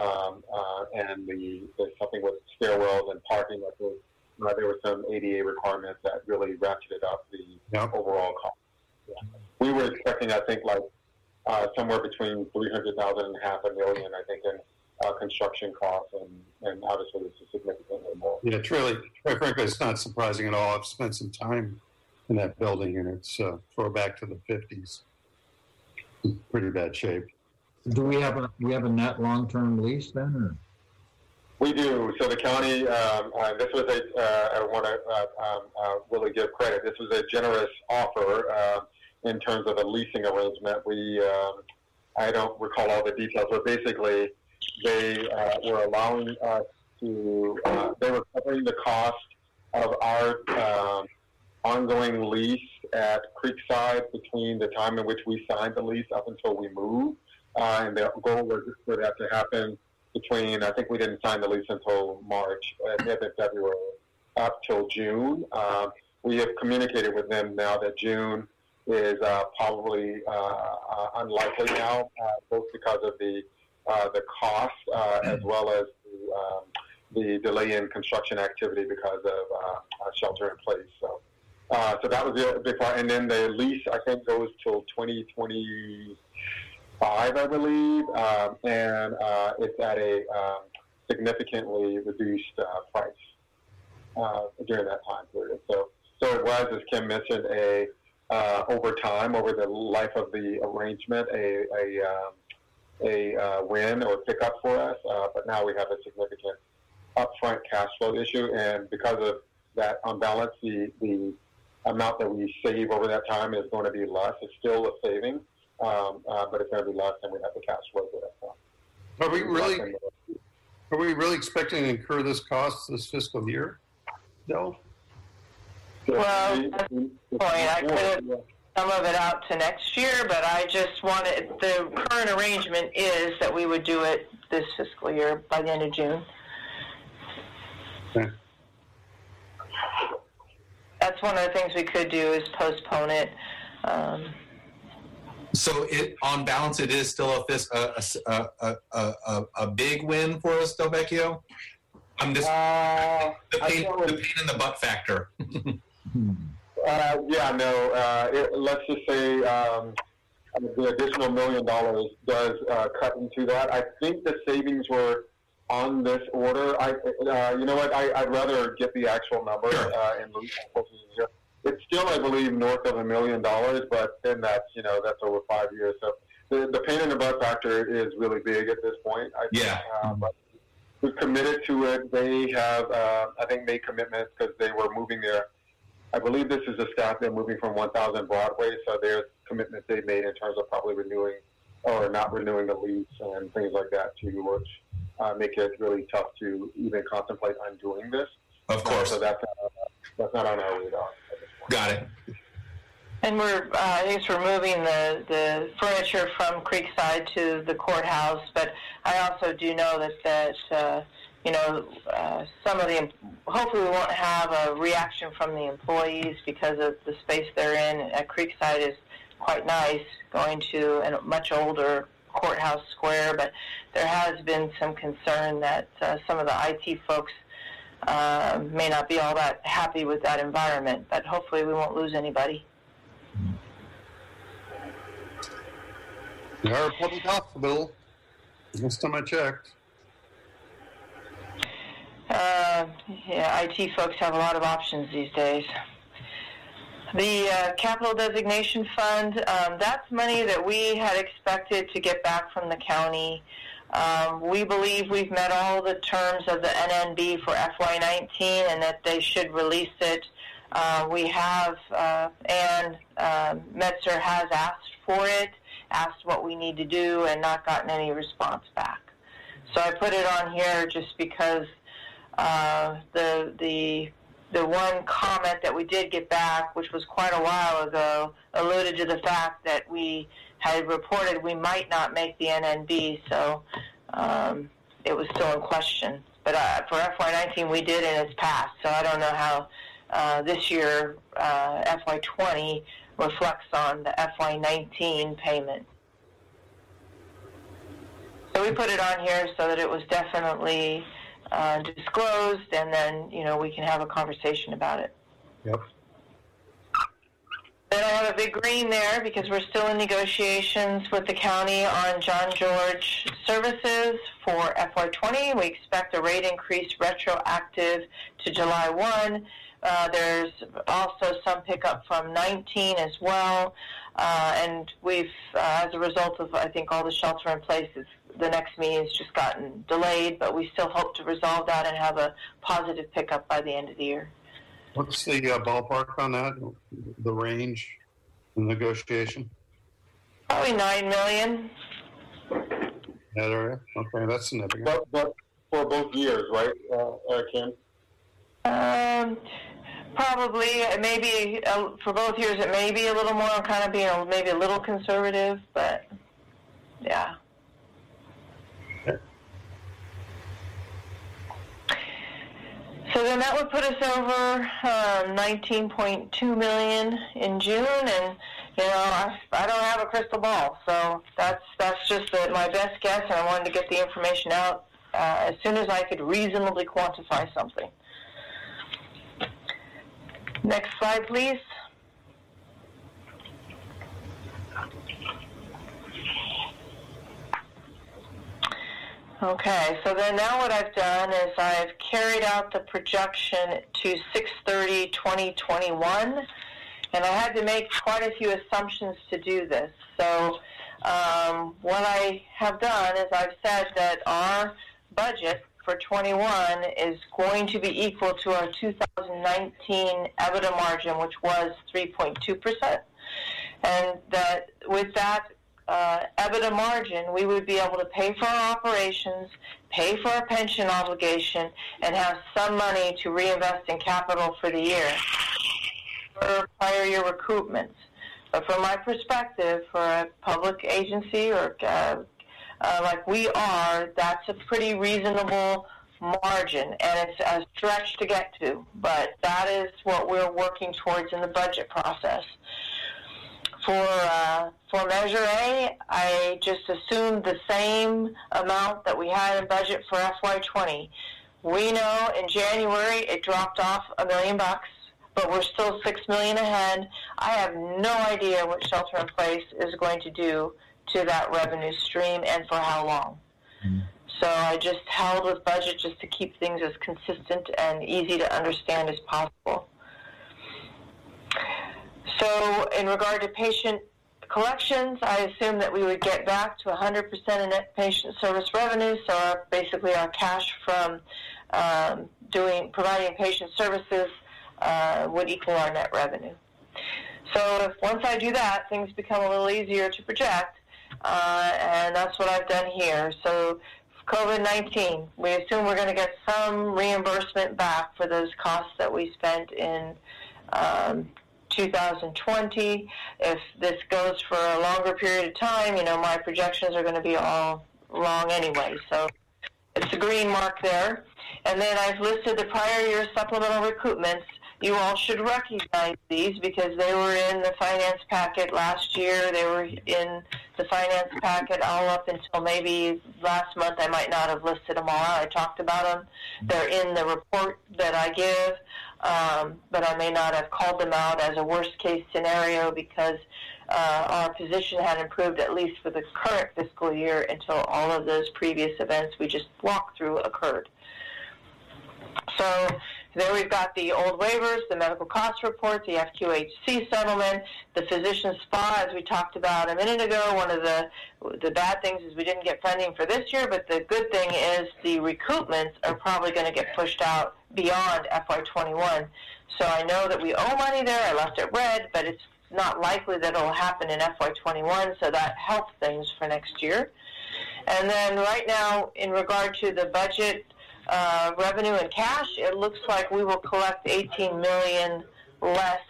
um, uh, and the, the something with stairwells and parking, like uh, there were some ADA requirements that really ratcheted up the Yep. overall cost. Yeah. We were expecting, I think, like uh, somewhere between three hundred thousand and half a million, I think, in uh, construction costs, and, and obviously this is significantly more. Yeah, it's really, quite frankly, it's not surprising at all. I've spent some time in that building, and it's uh, throwback to the '50s. Pretty bad shape. Do we have a, we have a net long-term lease then, or? We do. So the county, um, uh, this was a, uh, I want to uh, um, uh, really give credit. This was a generous offer uh, in terms of a leasing arrangement. We, um, I don't recall all the details, but basically they uh, were allowing us to, they were covering the cost of our um, ongoing lease at Creekside between the time in which we signed the lease up until we moved. Uh, and the goal was for that to happen between, I think we didn't sign the lease until March, uh, mid February, up till June. Um, we have communicated with them now that June is uh, probably uh, uh, unlikely now, uh, both because of the uh, the cost uh, as well as the, um, the delay in construction activity because of uh, uh, shelter in place. So, uh, so that was the big part. And then the lease, I think, goes till 2025, I believe, um, and uh, it's at a um, significantly reduced uh, price uh, during that time period. So, so it was, as Kim mentioned, a uh, over time, over the life of the arrangement, a a, um, a uh, win or pickup for us. Uh, but now we have a significant upfront cash flow issue, and because of that, on balance, the the amount that we save over that time is going to be less. It's still a saving, um, uh, but it's going to be less than we have the cash flow for that time. Are we really, are we really expecting to incur this cost this fiscal year? No? Well, that's the point. I could have some of it out to next year, but I just wanted, the current arrangement is that we would do it this fiscal year by the end of June. Okay. That's one of the things we could do is postpone it. Um, So it, on balance, it is still a, a, a, a, a, a, a big win for us, Delvecchio. I'm just Uh, the pain, the pain in the butt factor. Uh, yeah, no. Uh, it, let's just say um, the additional million dollars does uh, cut into that. I think the savings were on this order. I, uh, you know what? I, I'd rather get the actual number uh, and move closer to zero. It's still, I believe, north of a million dollars, but then that's you know that's over five years. So the, the pain in the butt factor is really big at this point. I think, Yeah. Uh, but we've committed to it. They have, uh, I think, made commitments because they were moving their. I believe this is a staff they're moving from 1,000 Broadway, so there's commitments they made in terms of probably renewing or not renewing the lease and things like that too, which uh, make it really tough to even contemplate undoing this. Of course. So that's uh, that's not on our radar. Got it. And we're, uh, I think we're moving the, the furniture from Creekside to the courthouse, but I also do know that, that, uh, you know, uh, some of the, hopefully we won't have a reaction from the employees because of the space they're in at Creekside is quite nice, going to a much older courthouse square, but there has been some concern that uh, some of the IT folks uh, may not be all that happy with that environment, but hopefully we won't lose anybody. We are a public hospital. Last time I checked. Uh, yeah, IT folks have a lot of options these days. The uh, capital designation fund, um, that's money that we had expected to get back from the county. Um, we believe we've met all the terms of the NNB for FY19 and that they should release it. Uh, we have, uh, and uh, Metzer has asked for it, asked what we need to do, and not gotten any response back. So I put it on here just because uh, the the the one comment that we did get back, which was quite a while ago, alluded to the fact that we had reported we might not make the NNB, so um, it was still in question. But uh, for FY19, we did, and it's passed. So I don't know how uh, this year uh, FY20 reflects on the FY19 payment. So we put it on here so that it was definitely uh, disclosed, and then you know we can have a conversation about it. Yep. Then I have a big green there because we're still in negotiations with the county on John George services for FY20. We expect a rate increase retroactive to July 1. Uh, there's also some pickup from 19 as well. Uh, and we've, uh, as a result of, I think, all the shelter in place, the next meeting's just gotten delayed, but we still hope to resolve that and have a positive pickup by the end of the year. What's the uh, ballpark on that? The range, the negotiation? Probably 9 million. That area? Okay, that's significant. But, but for both years, right, uh, uh, Kim? Um, probably, it may be, uh, for both years, it may be a little more, I'm kind of being a, maybe a little conservative, but yeah. So then that would put us over um, 19.2 million in June, and you know I, I don't have a crystal ball, so that's that's just my best guess, and I wanted to get the information out uh, as soon as I could reasonably quantify something. Next slide, please. Okay, so then now what I've done is I've carried out the projection to 6:30/2021, and I had to make quite a few assumptions to do this. So um, what I have done is I've said that our budget for 21 is going to be equal to our 2019 EBITDA margin, which was 3.2 percent, and that with that uh, EBITDA margin, we would be able to pay for our operations, pay for our pension obligation, and have some money to reinvest in capital for the year for prior year recoupments. But from my perspective, for a public agency or uh, uh, like we are, that's a pretty reasonable margin, and it's a stretch to get to. But that is what we're working towards in the budget process for uh, for Measure A, I just assumed the same amount that we had in budget for FY20. We know in January it dropped off a million bucks, but we're still six million ahead. I have no idea what shelter in place is going to do to that revenue stream and for how long. So I just held with budget just to keep things as consistent and easy to understand as possible. So, in regard to patient collections, I assume that we would get back to 100% of net patient service revenue. So, our, basically, our cash from um, doing providing patient services uh, would equal our net revenue. So, if once I do that, things become a little easier to project, uh, and that's what I've done here. So. COVID-19, we assume we're going to get some reimbursement back for those costs that we spent in um, 2020. If this goes for a longer period of time, you know, my projections are going to be all wrong anyway. So it's a green mark there. And then I've listed the prior year supplemental recoupments. You all should recognize these because they were in the finance packet last year. They were in the finance packet all up until maybe last month. I might not have listed them all out. I talked about them. They're in the report that I give um, but I may not have called them out as a worst case scenario because uh, our position had improved at least for the current fiscal year until all of those previous events we just walked through occurred. So there we've got the old waivers, the medical cost report, the FQHC settlement, the physician spa, as we talked about a minute ago. One of the the bad things is we didn't get funding for this year, but the good thing is the recoupments are probably going to get pushed out beyond FY21. So I know that we owe money there. I left it red, but it's not likely that it'll happen in FY21, so that helps things for next year. And then right now, in regard to the budget uh, revenue and cash, it looks like we will collect 18 million less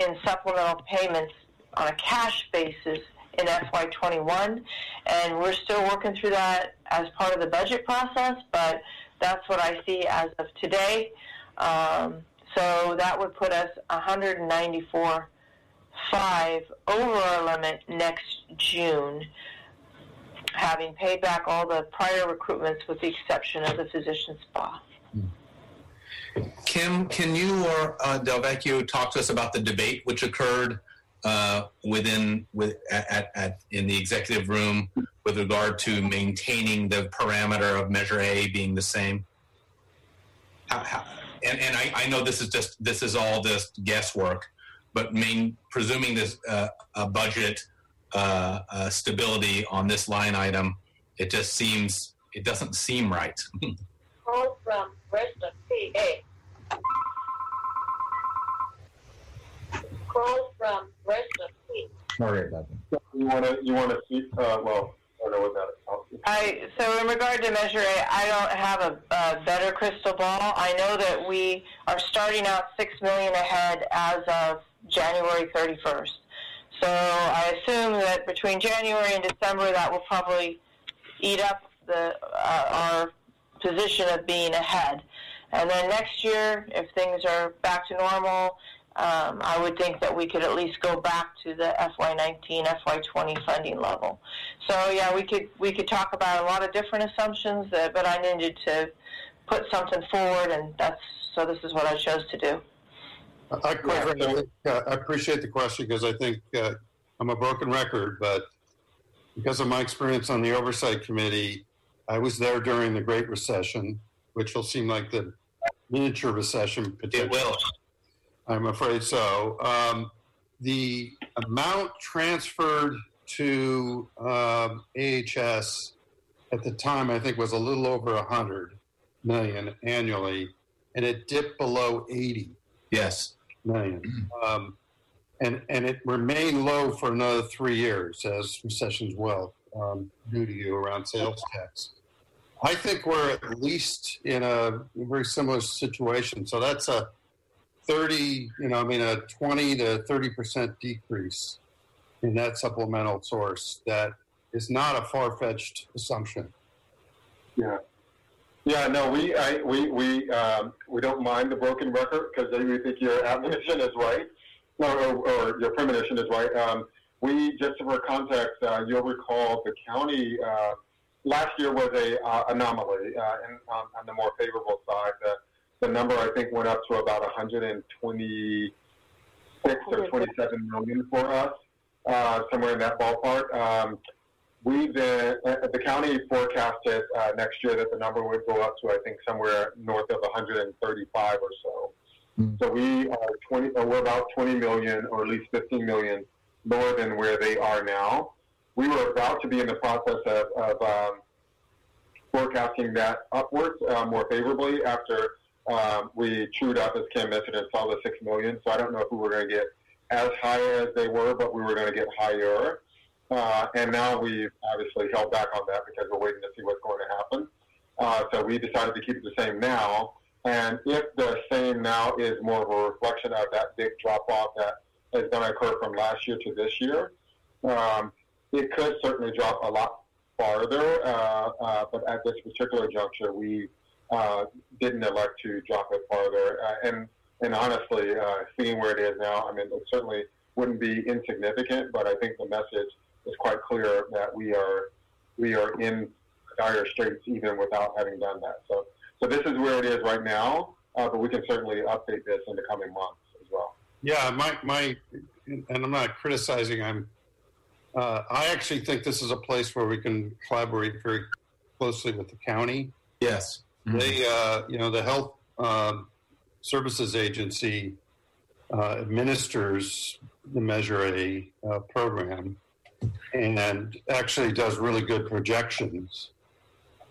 in supplemental payments on a cash basis in FY21, and we're still working through that as part of the budget process. But that's what I see as of today. Um, so that would put us 194.5 over our limit next June having paid back all the prior recoupments with the exception of the physician spa. Kim, can you or uh, Delvecchio talk to us about the debate which occurred uh, within with at, at, in the executive room with regard to maintaining the parameter of Measure A being the same? How, how, and and I, I know this is just this is all just guesswork, but main, presuming this uh, a budget uh, uh, stability on this line item, it just seems it doesn't seem right. Call from Preston, PA. Call from Preston, PA. Sorry about that. You want to, you want to see, uh, well, I don't know what that is. I so in regard to Measure A, I don't have a, a better crystal ball. I know that we are starting out six million ahead as of January 31st. So I assume that between January and December, that will probably eat up the uh, our position of being ahead. And then next year, if things are back to normal, um, I would think that we could at least go back to the FY19, FY20 funding level. So yeah, we could we could talk about a lot of different assumptions, that, but I needed to put something forward, and that's so. This is what I chose to do. I, quite frankly, I think, uh, I appreciate the question because I think uh, I'm a broken record, but because of my experience on the oversight committee, I was there during the Great Recession, which will seem like the miniature recession. It will. I'm afraid so. Um, the amount transferred to um, AHS at the time, I think, was a little over 100 million annually, and it dipped below 80 Yes. million. Um, and, and it remained low for another three years as recessions will um, due to you around sales tax. I think we're at least in a very similar situation. So that's a 30, you know, I mean, a 20 to 30% decrease in that supplemental source. That is not a far fetched assumption. Yeah. Yeah, no, we I, we we um, we don't mind the broken record because we think your admonition is right, or, or, your premonition is right. Um, we just for context, uh, you'll recall the county uh, last year was a uh, anomaly uh, in, on, on the more favorable side. The, the number I think went up to about 126 or 27 million for us, uh, somewhere in that ballpark. Um, we then, uh, the county forecasted uh, next year that the number would go up to I think somewhere north of 135 or so. Mm. So we are 20, or we're about 20 million or at least 15 million lower than where they are now. We were about to be in the process of, of um, forecasting that upwards uh, more favorably after um, we chewed up, as Kim mentioned, and saw the six million. So I don't know if we were going to get as high as they were, but we were going to get higher. Uh, and now we've obviously held back on that because we're waiting to see what's going to happen. Uh, so we decided to keep it the same now. And if the same now is more of a reflection of that big drop off that is going to occur from last year to this year, um, it could certainly drop a lot farther. Uh, uh, but at this particular juncture, we uh, didn't elect to drop it farther. Uh, and and honestly, uh, seeing where it is now, I mean, it certainly wouldn't be insignificant. But I think the message is quite clear that we are we are in dire straits even without having done that. So so this is where it is right now. Uh, but we can certainly update this in the coming months as well. Yeah, my, my and I'm not criticizing, I'm uh, I actually think this is a place where we can collaborate very closely with the county. Yes. They, uh, you know, the health um, services agency uh, administers the Measure A uh, program and actually does really good projections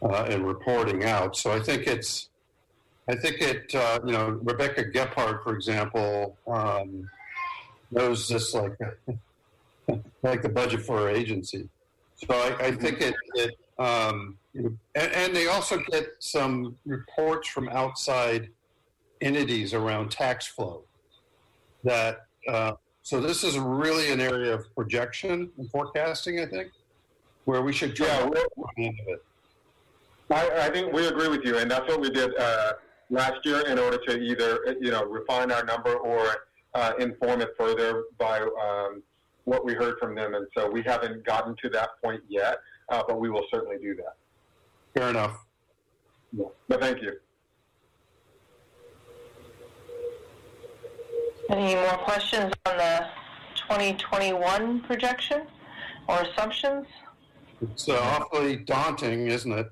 uh, and reporting out. So I think it's, I think it, uh, you know, Rebecca Gebhart, for example, um, knows this like like the budget for our agency. So I, I think it, it um, and, and they also get some reports from outside entities around tax flow. That uh, so this is really an area of projection and forecasting. I think where we should try Yeah, to. I, I think we agree with you, and that's what we did uh, last year in order to either you know refine our number or uh, inform it further by um, what we heard from them. And so we haven't gotten to that point yet, uh, but we will certainly do that. Fair enough. But thank you. Any more questions on the 2021 projection or assumptions? It's uh, awfully daunting, isn't it?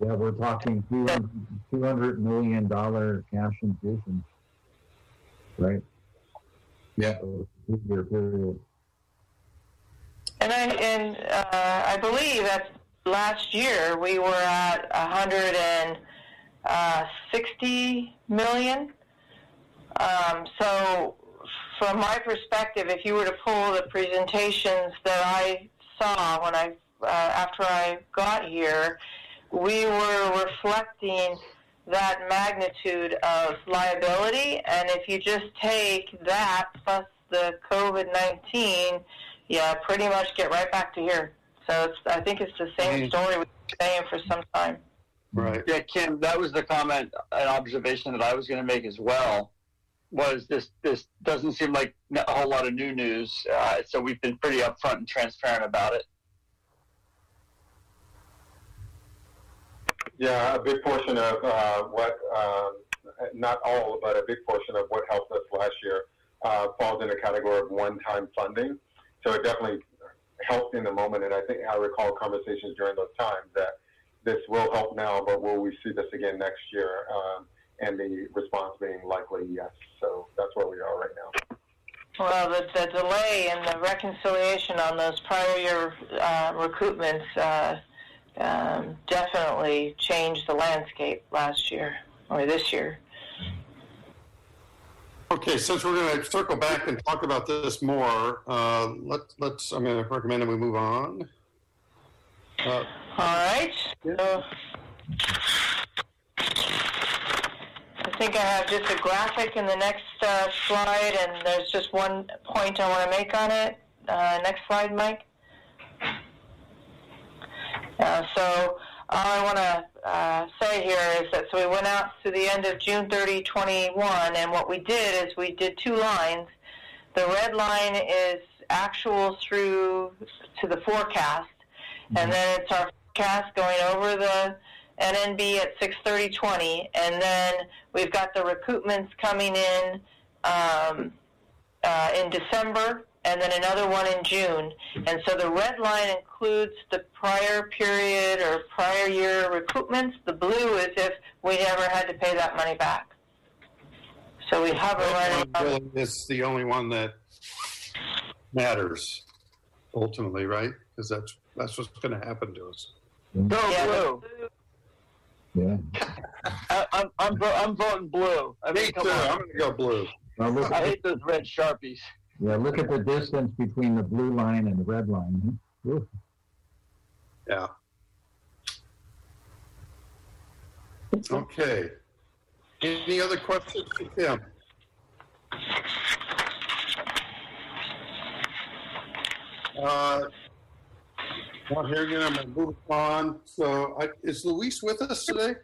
Yeah, we're talking 200, 200 million dollar cash infusion. Right? Yeah. Year period. And I and uh, I believe that last year we were at 160 million. Um, so, from my perspective, if you were to pull the presentations that I saw when I uh, after I got here, we were reflecting that magnitude of liability. And if you just take that plus the COVID 19, yeah, pretty much get right back to here. So it's, I think it's the same story we've been saying for some time. Right. Yeah, Kim, that was the comment, an observation that I was going to make as well. Was this this doesn't seem like a whole lot of new news? Uh, so we've been pretty upfront and transparent about it. Yeah, a big portion of uh, what, um, not all, but a big portion of what helped us last year uh, falls in the category of one-time funding. So it definitely helped in the moment, and I think I recall conversations during those times that this will help now, but will we see this again next year? Um, and the response being likely yes. So that's where we are right now. Well, the, the delay and the reconciliation on those prior year uh, recoupments uh, um, definitely changed the landscape last year or this year. Okay, since we're going to circle back and talk about this more, uh, let, let's. I'm going to recommend that we move on. Uh, All right. So, I think I have just a graphic in the next uh, slide, and there's just one point I want to make on it. Uh, next slide, Mike. Uh, so all I want to uh, say here is that so we went out to the end of June 30, 21, and what we did is we did two lines. The red line is actual through to the forecast, and then it's our forecast going over the NNB at 630.20, and then we've got the recoupments coming in um, uh, in December, and then another one in June. And so the red line includes the prior period or prior year recoupments. The blue is if we never had to pay that money back. So we hover right that around. one really is the only one that matters ultimately, right? Because that's that's what's going to happen to us. Go Yeah, blue. Yeah. I, I'm I'm, I'm voting blue. I mean, Me too. On. I'm going to go blue. I hate those red sharpies. Yeah, look at the distance between the blue line and the red line. Ooh. Yeah. Okay. Any other questions for Tim? Uh, not hearing it, I'm going to move on. So, I, is Luis with us today?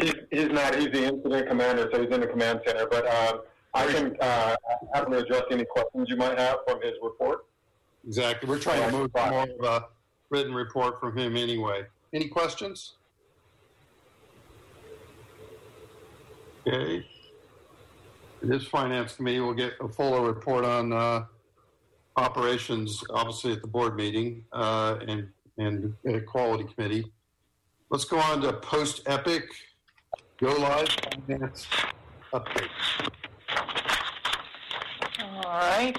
He's, he's not. He's the incident commander, so he's in the command center. But uh, I can uh, happily address any questions you might have from his report. Exactly. We're trying to move more of a written report from him anyway. Any questions? Okay. This finance committee will get a fuller report on uh, operations, obviously at the board meeting uh, and and quality committee. Let's go on to post epic go live finance update. All right.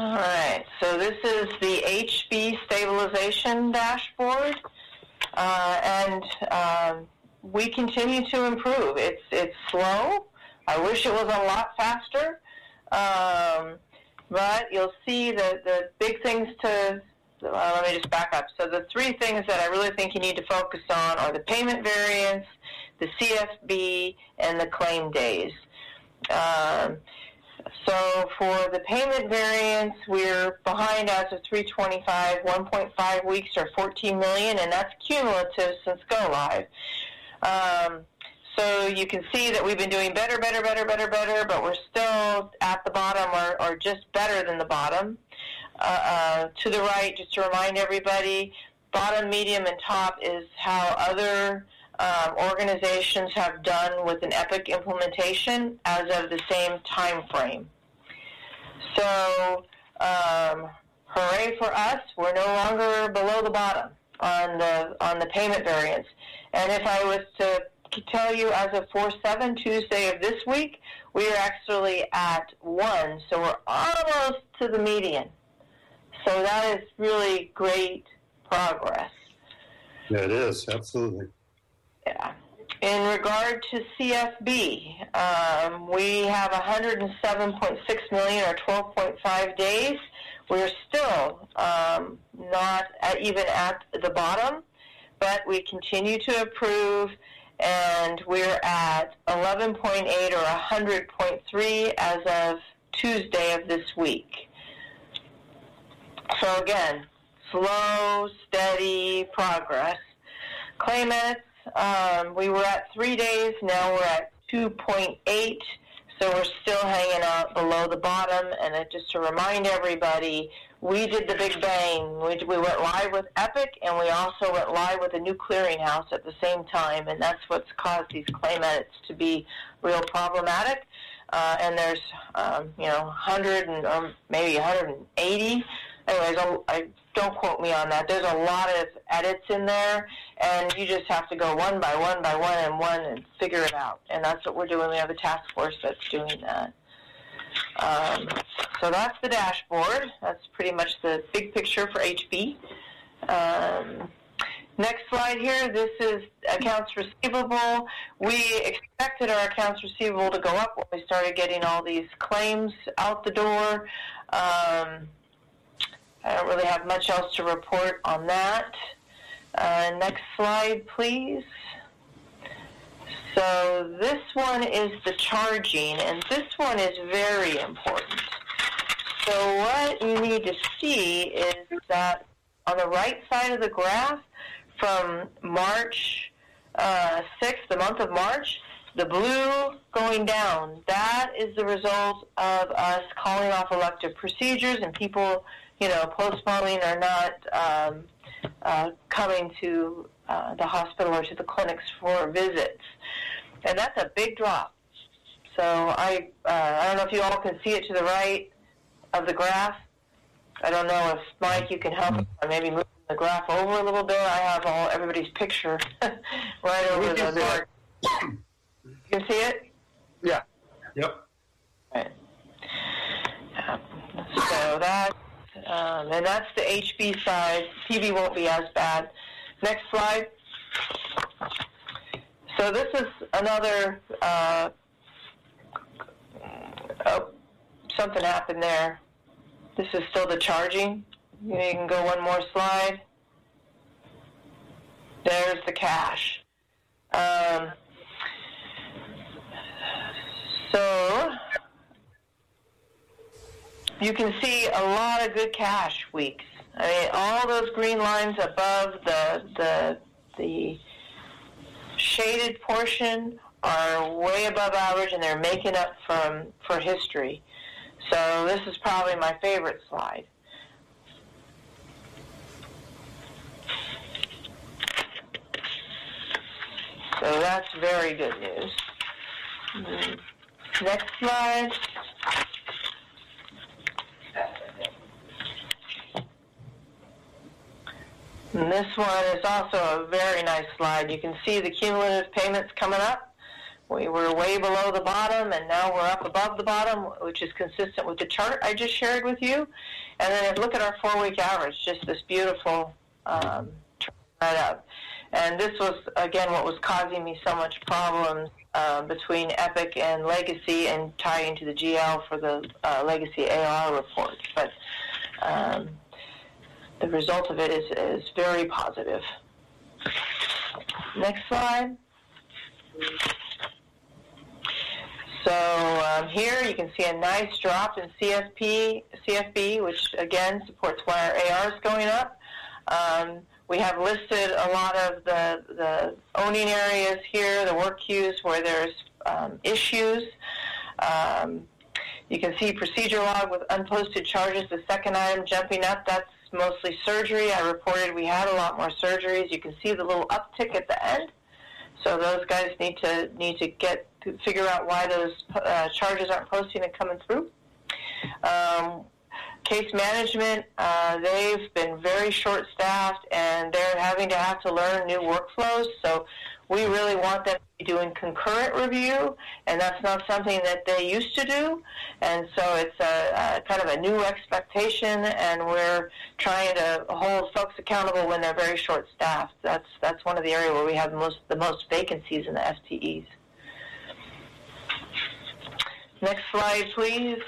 All right, so this is the HB stabilization dashboard, uh, and um, we continue to improve. It's it's slow. I wish it was a lot faster, um, but you'll see the the big things to. Let me just back up. So the three things that I really think you need to focus on are the payment variance, the CFB, and the claim days. Um, so for the payment variance, we're behind as of 325, 1.5 weeks or 14 million, and that's cumulative since go live. Um, so you can see that we've been doing better, better, better, better, better, but we're still at the bottom or, or just better than the bottom. Uh, uh, to the right, just to remind everybody, bottom, medium, and top is how other um, organizations have done with an Epic implementation as of the same time frame. So, um, hooray for us! We're no longer below the bottom on the on the payment variance. And if I was to tell you, as of 4/7 Tuesday of this week, we are actually at one, so we're almost to the median. So that is really great progress. Yeah, it is absolutely. Yeah. In regard to CFB, um, we have 107.6 million or 12.5 days. We're still um, not at, even at the bottom, but we continue to approve, and we're at 11.8 or 100.3 as of Tuesday of this week. So again, slow, steady progress. Claimants, um, we were at three days, now we're at 2.8, so we're still hanging out below the bottom. And just to remind everybody, we did the big bang. We, we went live with Epic, and we also went live with a new clearinghouse at the same time, and that's what's caused these claim edits to be real problematic. Uh, and there's, um, you know, 100 and or maybe 180. Anyways, I'll, I don't quote me on that. There's a lot of edits in there, and you just have to go one by one by one and one and figure it out. And that's what we're doing. We have a task force that's doing that. Um, so that's the dashboard. That's pretty much the big picture for HB. Um, next slide here. This is accounts receivable. We expected our accounts receivable to go up when we started getting all these claims out the door. Um, I don't really have much else to report on that. Uh, next slide, please. So this one is the charging, and this one is very important. So what you need to see is that on the right side of the graph, from March uh, 6th, the month of March, the blue going down, that is the result of us calling off elective procedures and people, you know, postponing or not um, uh, coming to uh, the hospital or to the clinics for visits. And that's a big drop. So I, uh, I don't know if you all can see it to the right of the graph. I don't know if Mike, you can help or maybe move the graph over a little bit. I have all everybody's picture right over the door. You can see it. Yeah. Yep. Right. Um, so that, um, and that's the HB side. PB won't be as bad. Next slide. So this is another. Uh, oh, something happened there. This is still the charging. You can go one more slide. There's the cash. Um, so you can see a lot of good cash weeks. I mean, all those green lines above the the the shaded portion are way above average, and they're making up from for history. So this is probably my favorite slide. So that's very good news. Next slide. And this one is also a very nice slide. You can see the cumulative payments coming up. We were way below the bottom, and now we're up above the bottom, which is consistent with the chart I just shared with you. And then look at our four-week average, just this beautiful um, right up. And this was, again, what was causing me so much problems uh, between Epic and Legacy and tying to the GL for the uh, Legacy AR report. But um, the result of it is, is very positive. Next slide. So um, here you can see a nice drop in CFP, CFB, which again supports why our AR is going up. Um, we have listed a lot of the, the owning areas here, the work queues where there's um, issues. Um, you can see procedure log with unposted charges, the second item jumping up. That's mostly surgery. I reported we had a lot more surgeries. You can see the little uptick at the end. So those guys need to need to get figure out why those uh, charges aren't posting and coming through. Um, case management, uh, they've been very short-staffed and they're having to have to learn new workflows. So we really want them to be doing concurrent review, and that's not something that they used to do. And so it's a, a kind of a new expectation, and we're trying to hold folks accountable when they're very short-staffed. That's that's one of the areas where we have most the most vacancies in the FTEs. Next slide, please.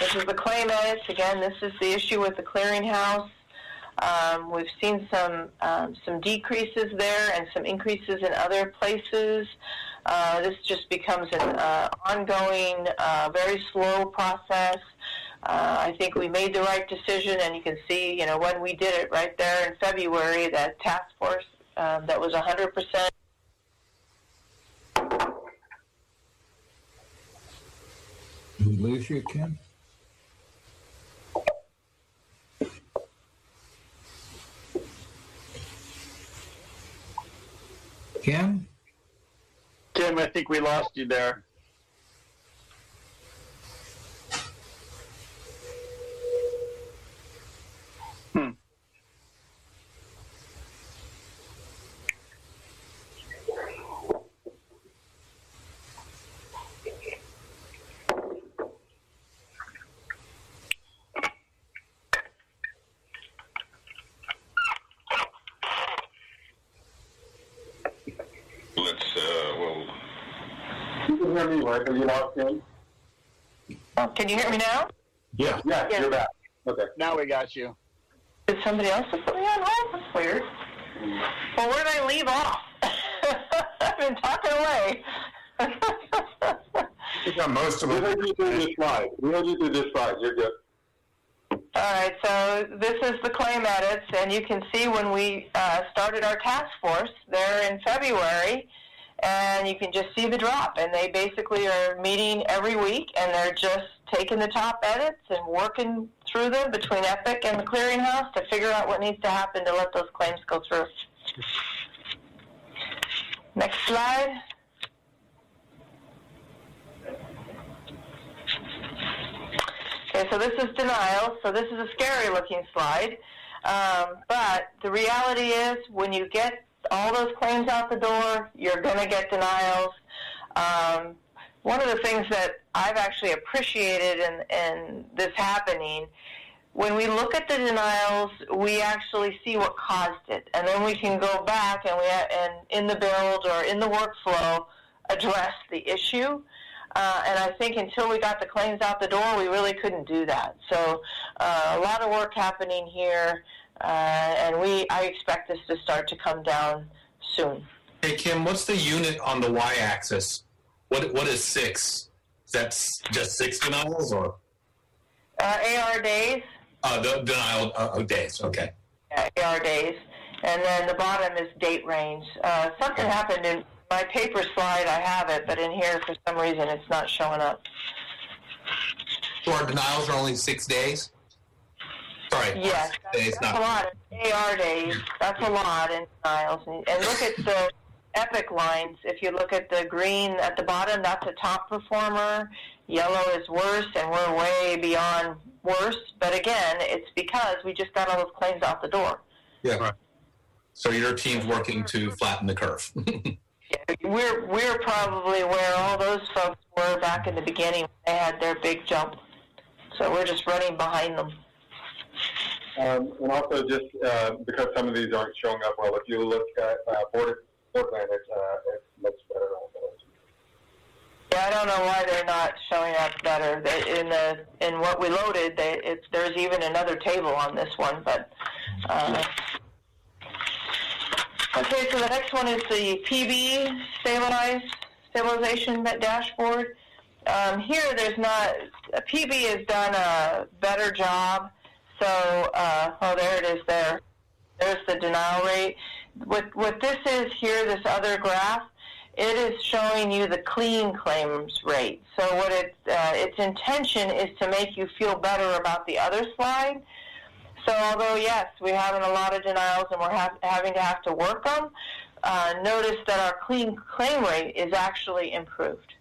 This is the claim edits. Again, this is the issue with the clearinghouse. Um, we've seen some um, some decreases there and some increases in other places. Uh, this just becomes an uh, ongoing, uh, very slow process. Uh, I think we made the right decision, and you can see, you know, when we did it right there in February, that task force um, that was 100 percent. Did we lose you, Kim? Kim? Kim, I think we lost you there. Hmm. Let's, uh, well, You can hear me, right? Are you lost in? Oh, can you hear me now? Yeah. Yeah, Yeah. you're back. Okay. Now we got you. Did somebody else put me on hold? That's weird. Well, where did I leave off? I've been talking away. We got most of We heard you through this slide. We heard you through this slide. You're good. All right, so this is the claim edits, and you can see when we uh, started our task force there in February, and you can just see the drop. And they basically are meeting every week, and they're just taking the top edits and working through them between Epic and the clearinghouse to figure out what needs to happen to let those claims go through. Next slide. Okay, so this is denial. So this is a scary looking slide. Um, but the reality is when you get all those claims out the door, you're going to get denials. Um, one of the things that I've actually appreciated in, in this happening, when we look at the denials, we actually see what caused it, and then we can go back and we and in the build or in the workflow address the issue. Uh, and I think until we got the claims out the door, we really couldn't do that. So uh, a lot of work happening here, uh, and we I expect this to start to come down soon. Hey Kim, what's the unit on the y-axis? What what is six? Is that just six denials or Uh, AR days, uh, the denial uh, days? Okay. yeah, AR days, and then the bottom is date range. Uh, something happened in my paper slide. I have it, but in here for some reason it's not showing up. So our denials are only six days. Yes, that's, days, that's a lot. AR days, that's a lot in denials. And, and look at the epic lines. If you look at the green at the bottom, that's a top performer. Yellow is worse, and we're way beyond worse. But again, it's because we just got all those claims out the door. Yeah. So your team's working to flatten the curve. We're we're probably where all those folks were back in the beginning when they had their big jump. So we're just running behind them. Um, and also, just uh, because some of these aren't showing up well, if you look at uh, Board Portal, it, uh, looks better. Yeah, I don't know why they're not showing up better. They, in the in what we loaded, they, it's, there's even another table on this one. But uh, okay, so the next one is the PB stabilization dashboard. Um, here, there's not a PB has done a better job. So, uh, oh, there it is. There, there's the denial rate. What what this is here, this other graph, it is showing you the clean claims rate. So what it, uh, its intention is to make you feel better about the other slide. So although yes, we have a lot of denials and we're ha- having to have to work them, uh, notice that our clean claim rate is actually improved.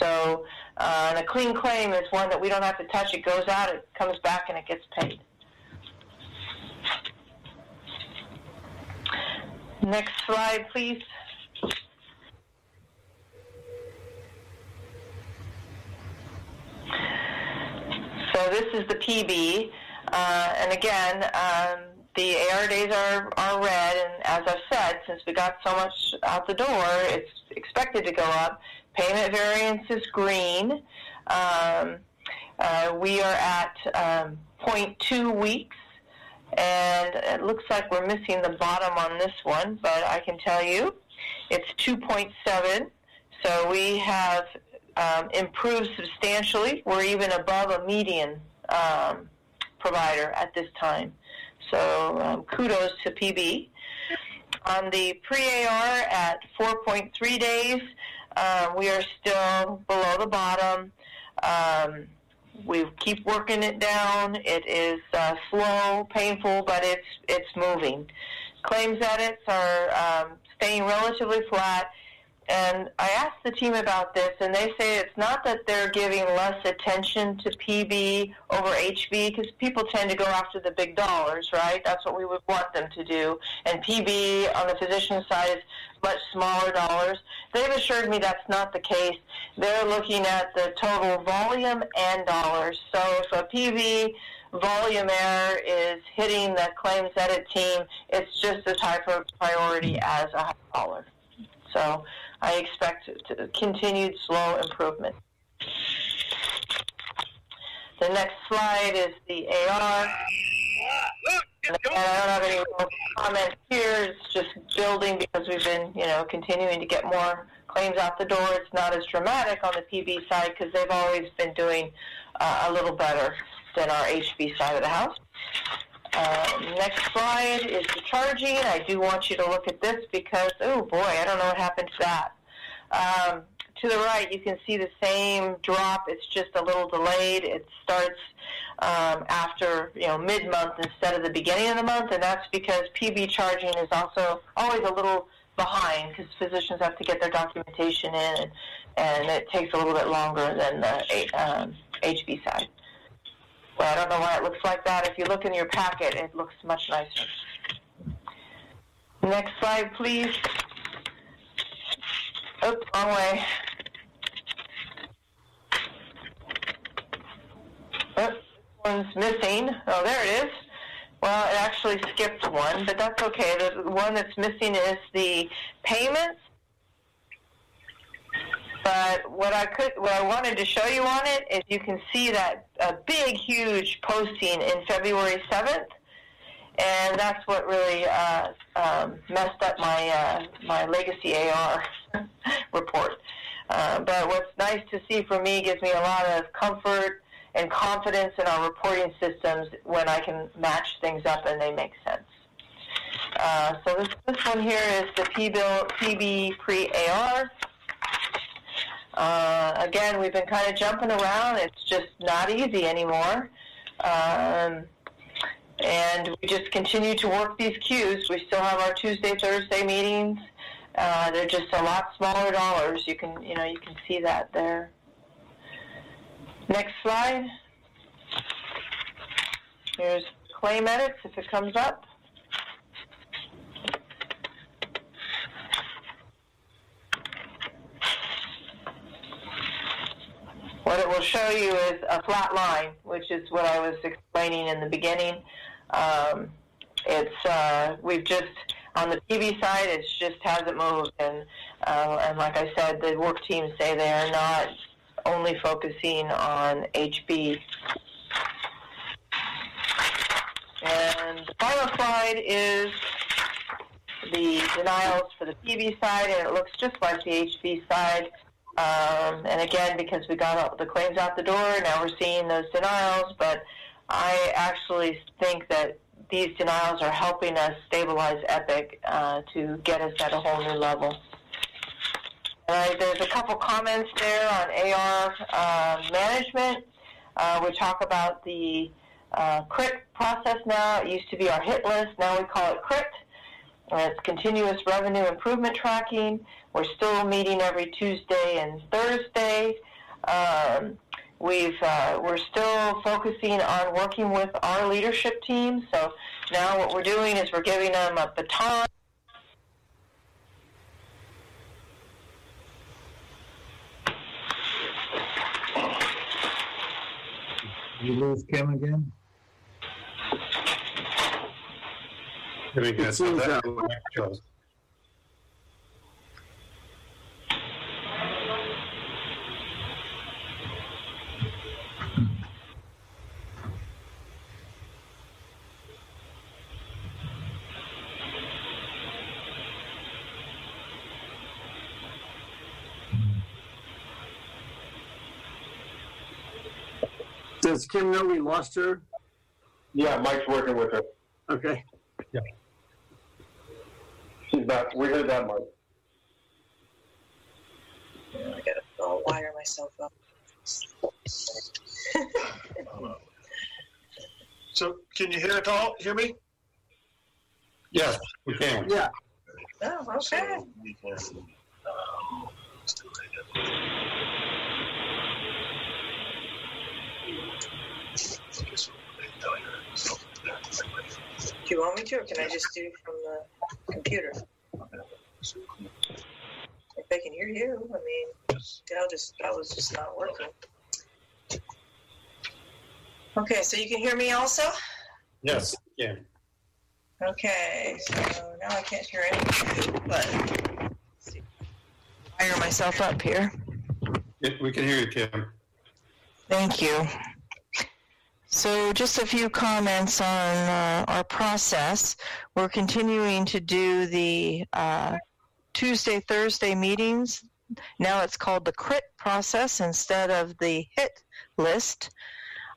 So uh, and a clean claim is one that we don't have to touch. It goes out, it comes back, and it gets paid. Next slide, please. So this is the PB, uh, and again, um, the AR days are, are red, and as I've said, since we got so much out the door, it's expected to go up. Payment variance is green. Um, uh, we are at um, 0.2 weeks, And it looks like we're missing the bottom on this one, but I can tell you it's 2.7. So we have um, improved substantially. We're even above a median um, provider at this time. So um, kudos to PB. On the pre-AR at 4.3 days, uh, we are still below the bottom. Um, we keep working it down. It is uh, slow, painful, but it's it's moving. Claims edits are um, staying relatively flat. And I asked the team about this, and they say it's not that they're giving less attention to PB over HB, because people tend to go after the big dollars, right? That's what we would want them to do. And PB on the physician side is much smaller dollars. They've assured me that's not the case. They're looking at the total volume and dollars. So if a PB volume error is hitting the claims edit team, it's just as high priority as a high dollar. So I expect continued slow improvement. The next slide is the AR. And I don't have any comments here. It's just building because we've been, you know, continuing to get more claims out the door. It's not as dramatic on the PB side because they've always been doing uh, a little better than our HB side of the house. Uh, next slide is the charging. I do want you to look at this because, oh boy, I don't know what happened to that. Um, to the right, you can see the same drop. It's just a little delayed. It starts um, after you know mid-month instead of the beginning of the month, and that's because PB charging is also always a little behind because physicians have to get their documentation in, and, and it takes a little bit longer than the um, HB side. Well, I don't know why it looks like that. If you look in your packet, it looks much nicer. Next slide, please. Oops, wrong way. Oh, one's missing. Oh, there it is. Well, it actually skipped one, but that's okay. The one that's missing is the payments. But what I could, what I wanted to show you on it is you can see that a big, huge posting in February 7th, and that's what really uh, um, messed up my uh, my legacy AR report. Uh, but what's nice to see for me gives me a lot of comfort and confidence in our reporting systems when I can match things up and they make sense. Uh, so this, this one here is the P-bill, PB pre-AR. Uh, again, we've been kind of jumping around. It's just not easy anymore. Um, and we just continue to work these queues. We still have our Tuesday, Thursday meetings. Uh, they're just a lot smaller dollars. You can, you know, you can see that there. Next slide. Here's claim edits if it comes up. What it will show you is a flat line, which is what I was explaining in the beginning. Um, it's uh, we've just on the PB side, it just hasn't moved, and uh, and like I said, the work teams say they are not only focusing on HB. And the final slide is the denials for the PB side, and it looks just like the HB side. Um, and again, because we got all the claims out the door, now we're seeing those denials. But I actually think that these denials are helping us stabilize Epic uh, to get us at a whole new level. Uh, there's a couple comments there on AR uh, management. Uh, we talk about the uh, CRIT process now. It used to be our hit list. Now we call it. Uh, it's continuous revenue improvement tracking. We're still meeting every Tuesday and Thursday. Um, we've uh, we're still focusing on working with our leadership team. So now what we're doing is we're giving them a baton. You lose Kim again? It seems that Does Kim know we lost her? Yeah, Mike's working with her. Okay. Yeah. She's back. We heard that, Mike. Oh, I gotta I'll wire myself up. So can you hear it all? Hear me? Yes, we can. Yeah. Oh, okay. Do it again. Do you want me to, or can I just do from the computer? If they can hear you, I mean, I'll just, that was just not working. Okay, so you can hear me also? Yes, can. Okay, so now I can't hear anything, but let's see. Fire myself up here. Yeah, We can hear you, Kim. Thank you. So, just a few comments on uh, our process. We're continuing to do the uh, Tuesday, Thursday meetings. Now it's called the CRIT process instead of the HIT list.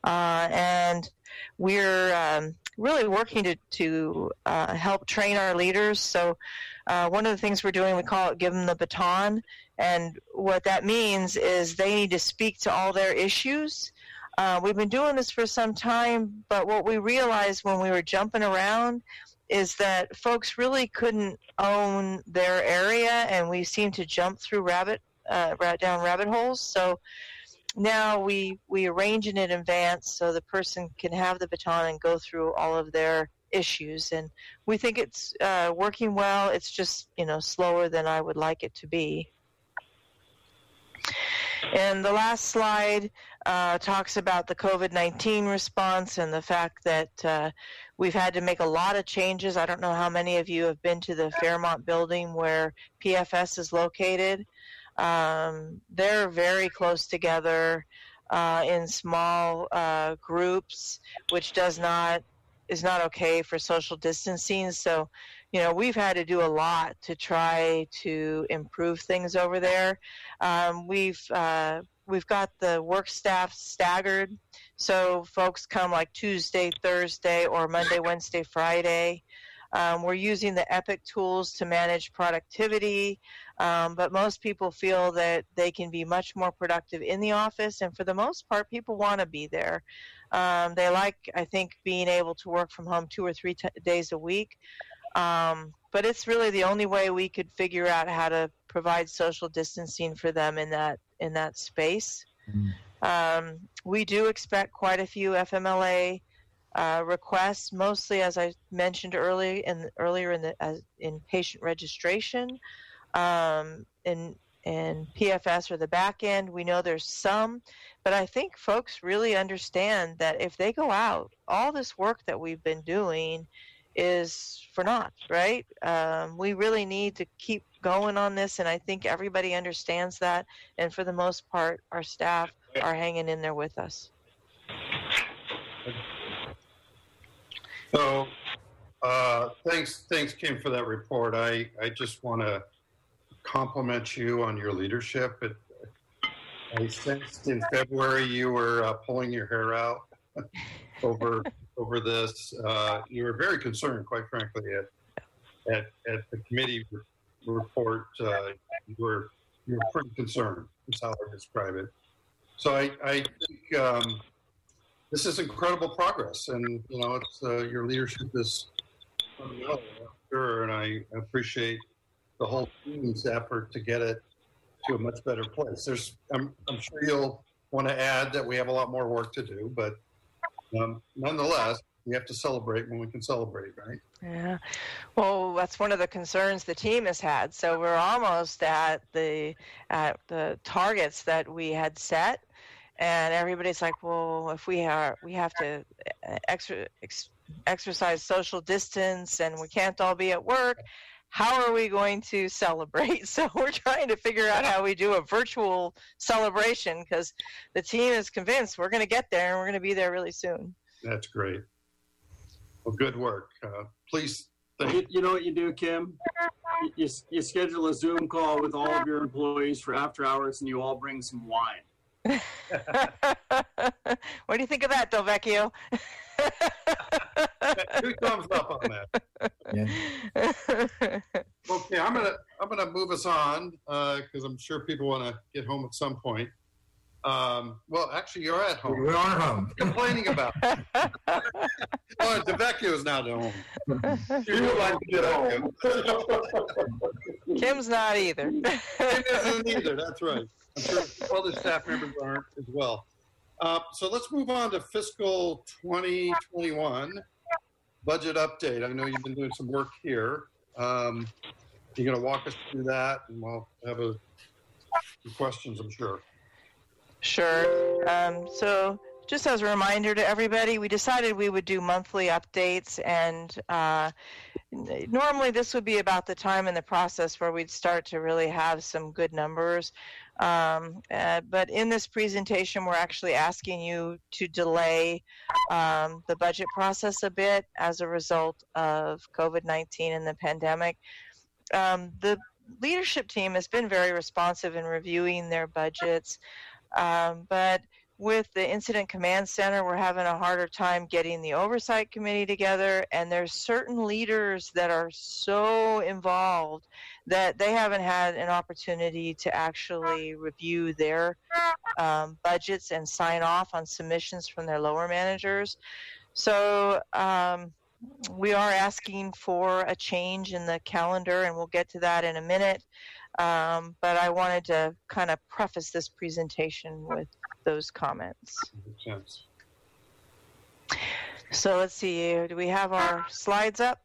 Uh, and we're um, really working to, to uh, help train our leaders. So, uh, one of the things we're doing, we call it give them the baton. And what that means is they need to speak to all their issues. Uh, we've been doing this for some time, but what we realized when we were jumping around is that folks really couldn't own their area, and we seem to jump through rabbit uh, down rabbit holes. So now we we arrange it in advance so the person can have the baton and go through all of their issues, and we think it's uh, working well. It's just you know slower than I would like it to be. And the last slide uh, talks about the COVID 19 response and the fact that uh, we've had to make a lot of changes. I don't know how many of you have been to the Fairmont building where PFS is located. Um, they're very close together uh, in small uh, groups, which does not is not okay for social distancing. So, you know, we've had to do a lot to try to improve things over there. Um, we've uh, we've got the work staff staggered, so folks come like Tuesday, Thursday, or Monday, Wednesday, Friday. Um, we're using the Epic tools to manage productivity, um, but most people feel that they can be much more productive in the office, and for the most part, people want to be there. Um, they like, I think, being able to work from home two or three t- days a week. Um, but it's really the only way we could figure out how to provide social distancing for them in that in that space. Um, we do expect quite a few FMLA uh, requests, mostly as I mentioned earlier in earlier in the as, in patient registration, um, in in PFS or the back end. We know there's some, but I think folks really understand that if they go out, all this work that we've been doing is for naught, right? Um, we really need to keep going on this, and I think everybody understands that. And for the most part, our staff are hanging in there with us. So, uh, thanks, thanks, Kim, for that report. I, I just want to compliment you on your leadership. It, I sensed in February you were uh, pulling your hair out over over this. Uh, you were very concerned, quite frankly, at at, at the committee report. Uh, you were you were pretty concerned. Is how I describe it. So I, I think um, this is incredible progress, and you know, it's uh, your leadership is sure, and I appreciate the whole team's effort to get it to a much better place. There's, I'm, I'm sure you'll want to add that we have a lot more work to do, but um, nonetheless, we have to celebrate when we can celebrate, right? Yeah. Well, that's one of the concerns the team has had. So we're almost at the at the targets that we had set, and everybody's like, "Well, if we are, we have to uh, extra, ex, exercise social distance, and we can't all be at work. How are we going to celebrate?" So we're trying to figure out how we do a virtual celebration because the team is convinced we're going to get there and we're going to be there really soon. That's great. Well, good work. Uh, please, thank You, you know what you do, Kim? You, you, you schedule a Zoom call with all of your employees for after hours and you all bring some wine. what do you think of that, Delvecchio? Two thumbs up on that. Okay, I'm gonna I'm gonna move us on uh, because I'm sure people want to get home at some point. Um, well, actually, you're at home. We are home. Complaining about. oh, Delvecchio's not at home. You would like to get home. Kim's not either. Kim isn't either. That's right. I'm sure other staff members aren't as well. Uh, so let's move on to fiscal 2021 budget update. I know you've been doing some work here. Um, you're going to walk us through that, and we'll have a few questions, I'm sure. Sure. Um, so, just as a reminder to everybody, we decided we would do monthly updates, and uh, normally this would be about the time in the process where we'd start to really have some good numbers. Um, uh, but in this presentation, we're actually asking you to delay um, the budget process a bit as a result of COVID 19 and the pandemic. Um, the leadership team has been very responsive in reviewing their budgets. Um, but with the incident command center, we're having a harder time getting the oversight committee together, and there's certain leaders that are so involved that they haven't had an opportunity to actually review their um, budgets and sign off on submissions from their lower managers. So um, we are asking for a change in the calendar, and we'll get to that in a minute. Um, but I wanted to kind of preface this presentation with those comments. So let's see, do we have our slides up?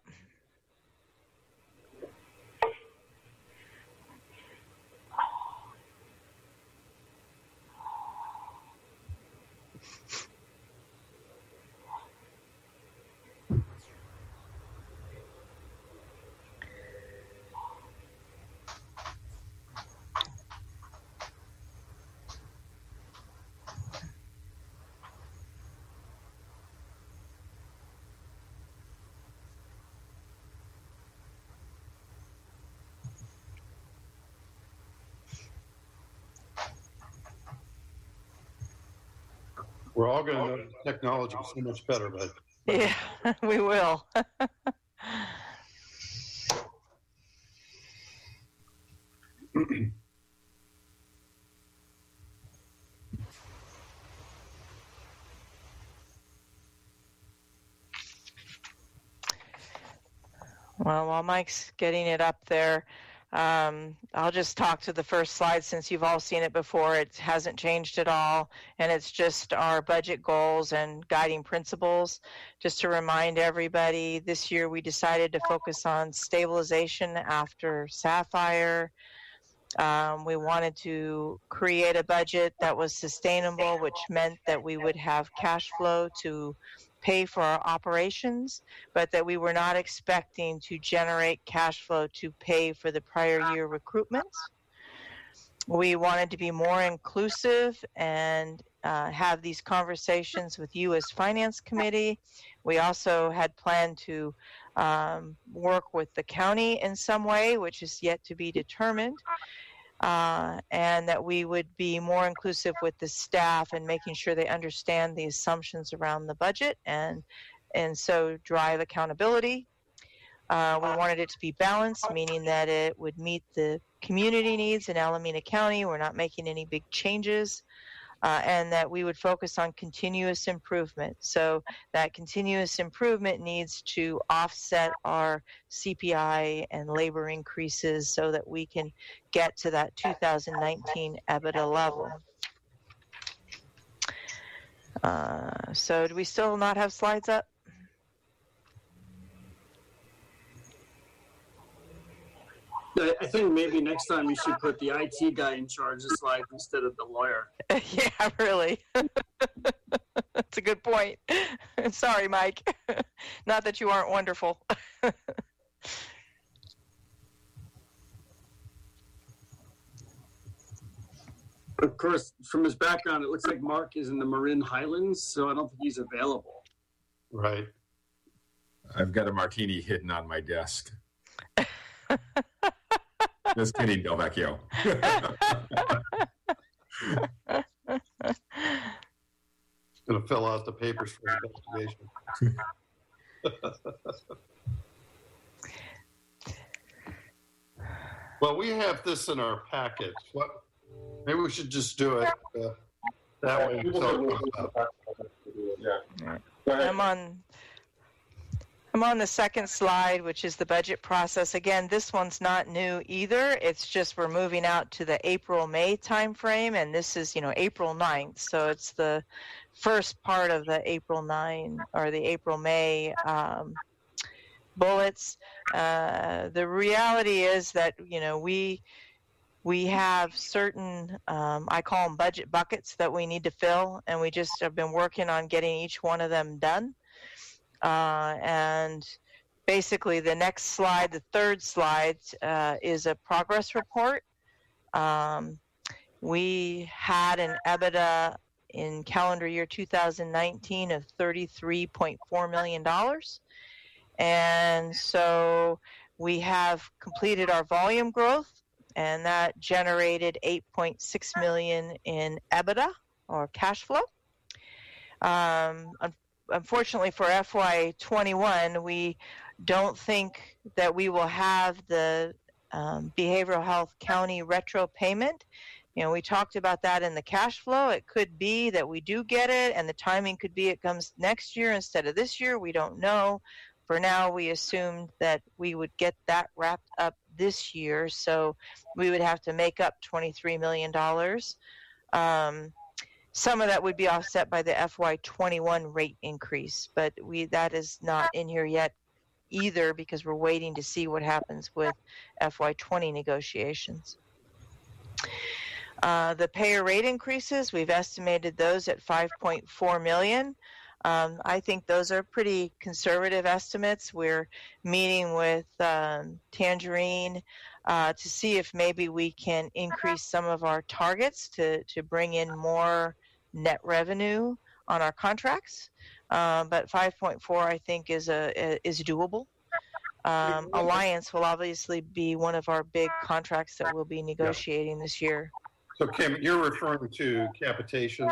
We're all going to know technology so much better, but Yeah, we will. Well, while Mike's getting it up there, um, I'll just talk to the first slide since you've all seen it before. It hasn't changed at all, and it's just our budget goals and guiding principles. Just to remind everybody, this year we decided to focus on stabilization after Sapphire. Um, we wanted to create a budget that was sustainable, which meant that we would have cash flow to pay for our operations, but that we were not expecting to generate cash flow to pay for the prior year recoupments. We wanted to be more inclusive and uh, have these conversations with you as Finance Committee. We also had planned to um, work with the county in some way, which is yet to be determined uh, and that we would be more inclusive with the staff and making sure they understand the assumptions around the budget and and so drive accountability. Uh, we wanted it to be balanced, meaning that it would meet the community needs in Alameda County. We're not making any big changes. Uh, and that we would focus on continuous improvement. So that continuous improvement needs to offset our CPI and labor increases so that we can get to that 2019 EBITDA level. Uh, so do we still not have slides up? I I think maybe next time you should put the IT guy in charge of slides instead of the lawyer. yeah, really. That's a good point. Sorry, Mike. Not that you aren't wonderful. Of course, from his background, it looks like Mark is in the Marin Headlands, so I don't think he's available. right. I've got a martini hidden on my desk. Just kidding, Delvecchio. Going to fill out the papers for investigation. well, we have this in our package. What? Maybe we should just do it uh, that way. People so can it look comes at up. the back of it. Yeah. I'm on. I'm on the second slide, which is the budget process. Again, this one's not new either. It's just we're moving out to the April-May timeframe, and this is, you know, April 9th. So it's the first part of the April 9 or the April-May um, bullets. Uh, the reality is that, you know, we we have certain um, i call them budget buckets that we need to fill and we just have been working on getting each one of them done uh, and basically the next slide the third slide uh, is a progress report um, we had an ebitda in calendar year 2019 of 33.4 million dollars and so we have completed our volume growth and that generated 8.6 million in EBITDA or cash flow. Um, unfortunately for FY21, we don't think that we will have the um, behavioral health county retro payment. You know, we talked about that in the cash flow. It could be that we do get it, and the timing could be it comes next year instead of this year. We don't know. For now, we assumed that we would get that wrapped up this year, so we would have to make up $23 million. Um, some of that would be offset by the FY21 rate increase, but we that is not in here yet either because we're waiting to see what happens with FY20 negotiations. Uh, the payer rate increases, we've estimated those at 5.4 million. Um, I think those are pretty conservative estimates. We're meeting with um, Tangerine uh, to see if maybe we can increase some of our targets to, to bring in more net revenue on our contracts. Uh, but 5.4, I think, is a is doable. Um, Alliance will obviously be one of our big contracts that we'll be negotiating this year. So, Kim, you're referring to capitation,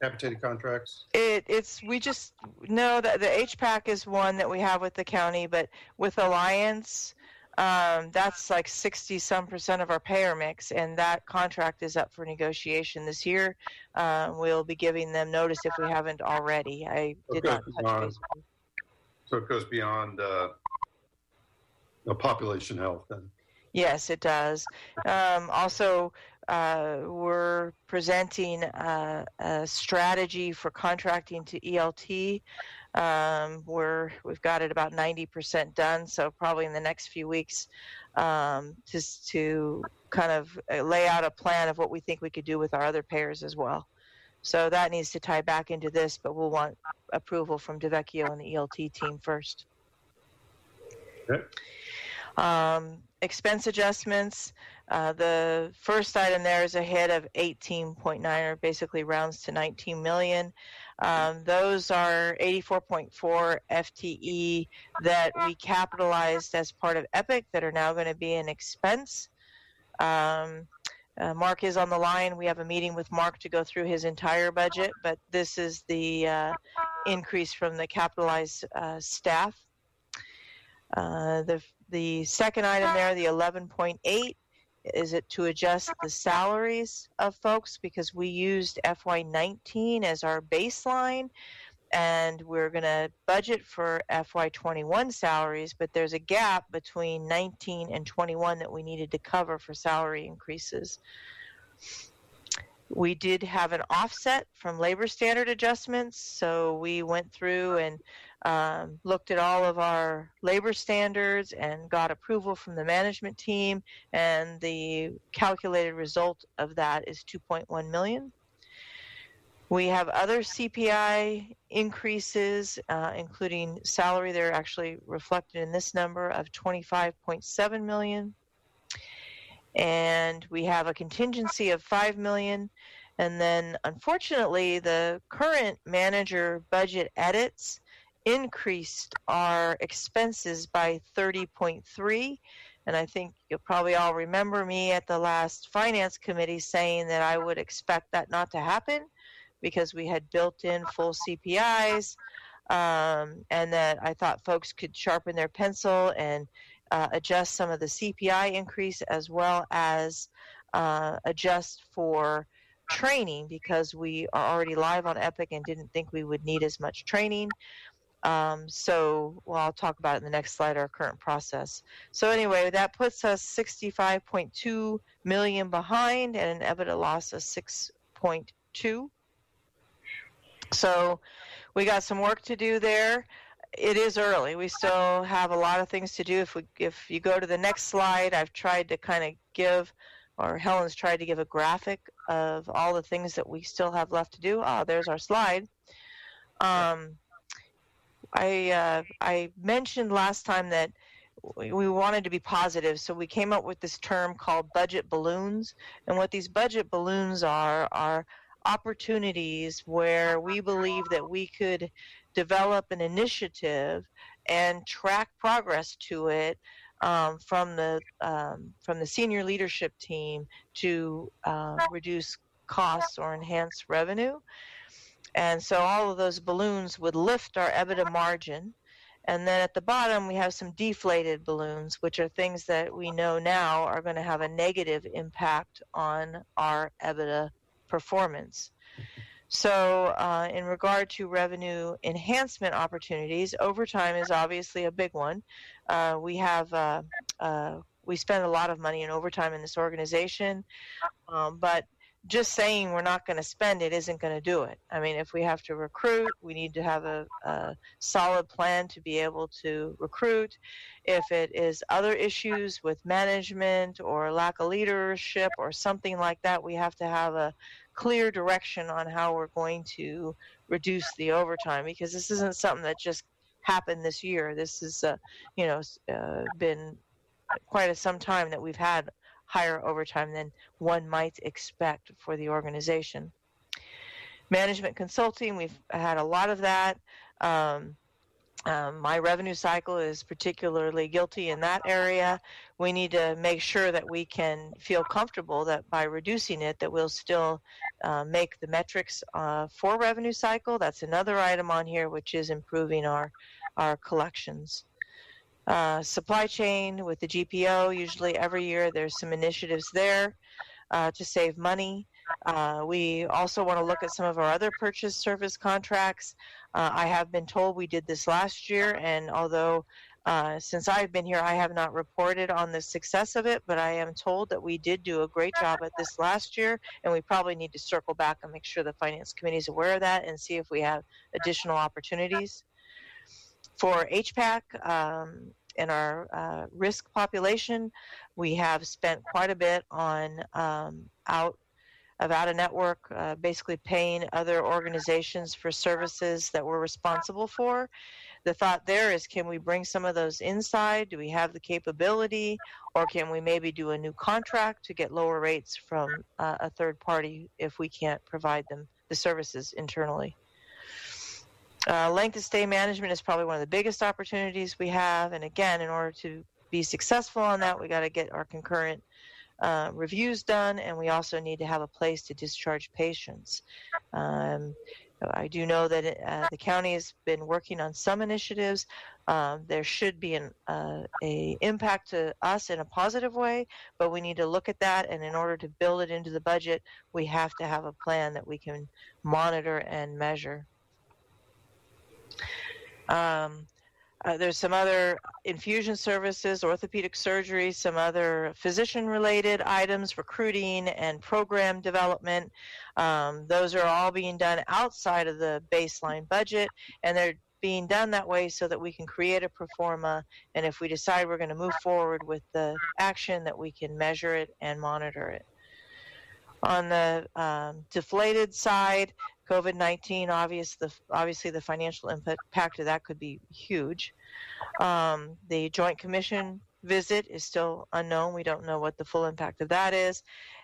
capitated contracts? It, it's we just know that the HPAC is one that we have with the county, but with Alliance, um, that's like 60 some percent of our payer mix, and that contract is up for negotiation this year. Uh, we'll be giving them notice if we haven't already. I did not touch base. So it goes beyond uh, the population health then? Yes, it does. Um, also, uh, we're presenting a, a strategy for contracting to ELT. Um, we're we've got it about 90% done, so probably in the next few weeks, um, just to kind of uh, lay out a plan of what we think we could do with our other payers as well. So that needs to tie back into this, but we'll want approval from Delvecchio and the ELT team first. Okay. Um, expense adjustments. Uh, the first item there is a hit of 18.9, or basically rounds to 19 million. Um, those are 84.4 FTE that we capitalized as part of Epic that are now going to be an expense. Um, uh, Mark is on the line. We have a meeting with Mark to go through his entire budget, but this is the uh, increase from the capitalized uh, staff. Uh, the the second item there, the 11.8, is it to adjust the salaries of folks because we used FY19 as our baseline, and we're going to budget for FY21 salaries, but there's a gap between 19 and 21 that we needed to cover for salary increases. We did have an offset from labor standard adjustments, so we went through and um, looked at all of our labor standards and got approval from the management team, and the calculated result of that is 2.1 million. We have other CPI increases, uh, including salary. They're actually reflected in this number of 25.7 million. And we have a contingency of 5 million. And then, unfortunately, the current manager budget edits increased our expenses by 30.3 and I think you'll probably all remember me at the last finance committee saying that I would expect that not to happen because we had built in full CPIs, um, and that I thought folks could sharpen their pencil and uh, adjust some of the CPI increase as well as uh, adjust for training because we are already live on Epic and didn't think we would need as much training. Um, so, well, I'll talk about it in the next slide, our current process. So anyway, that puts us 65.2 million behind and an EBITDA loss of 6.2. So we got some work to do there. It is early. We still have a lot of things to do. If we, if you go to the next slide, I've tried to kind of give, or Helen's tried to give a graphic of all the things that we still have left to do. Ah, there's our slide. Um, I uh, I mentioned last time that we wanted to be positive, so we came up with this term called budget balloons. And what these budget balloons are are opportunities where we believe that we could develop an initiative and track progress to it um, from the um, from the senior leadership team to uh, reduce costs or enhance revenue. And so all of those balloons would lift our EBITDA margin. And then at the bottom, we have some deflated balloons, which are things that we know now are going to have a negative impact on our EBITDA performance. So, uh, in regard to revenue enhancement opportunities, overtime is obviously a big one. Uh, we have uh, uh we spend a lot of money in overtime in this organization, um, but just saying we're not going to spend it isn't going to do it. I mean, if we have to recruit, we need to have a, a, solid plan to be able to recruit. If it is other issues with management or lack of leadership or something like that, we have to have a clear direction on how we're going to reduce the overtime because this isn't something that just happened this year. This has, uh, you know, uh, been quite a, some time that we've had higher overtime than one might expect for the organization. Management consulting, we've had a lot of that. Um, um, my revenue cycle is particularly guilty in that area. We need to make sure that we can feel comfortable that by reducing it, that we'll still uh, make the metrics uh, for revenue cycle. That's another item on here, which is improving our our collections. Uh, supply chain with the GPO, usually every year there's some initiatives there uh, to save money. Uh, we also want to look at some of our other purchase service contracts. Uh, I have been told we did this last year, and although uh, since I've been here, I have not reported on the success of it, but I am told that we did do a great job at this last year, and we probably need to circle back and make sure the Finance Committee is aware of that and see if we have additional opportunities. For HPAC, um, in our uh, risk population, we have spent quite a bit on um, out of out of network, uh, basically paying other organizations for services that we're responsible for. The thought there is can we bring some of those inside? Do we have the capability? Or can we maybe do a new contract to get lower rates from uh, a third party if we can't provide them the services internally? Uh, length of stay management is probably one of the biggest opportunities we have. And again, in order to be successful on that, we got to get our concurrent uh, reviews done, and we also need to have a place to discharge patients. Um, I do know that uh, the county has been working on some initiatives. Um, there should be an uh, a impact to us in a positive way, but we need to look at that. And in order to build it into the budget, we have to have a plan that we can monitor and measure. Um, uh, there's some other infusion services, orthopedic surgery, some other physician related items, recruiting and program development. Um, those are all being done outside of the baseline budget, and they're being done that way so that we can create a performa. And if we decide we're going to move forward with the action, that we can measure it and monitor it. On the um, deflated side, COVID 19, obvious, obviously, the financial impact of that could be huge. Um, the Joint Commission visit is still unknown. We don't know what the full impact of that is.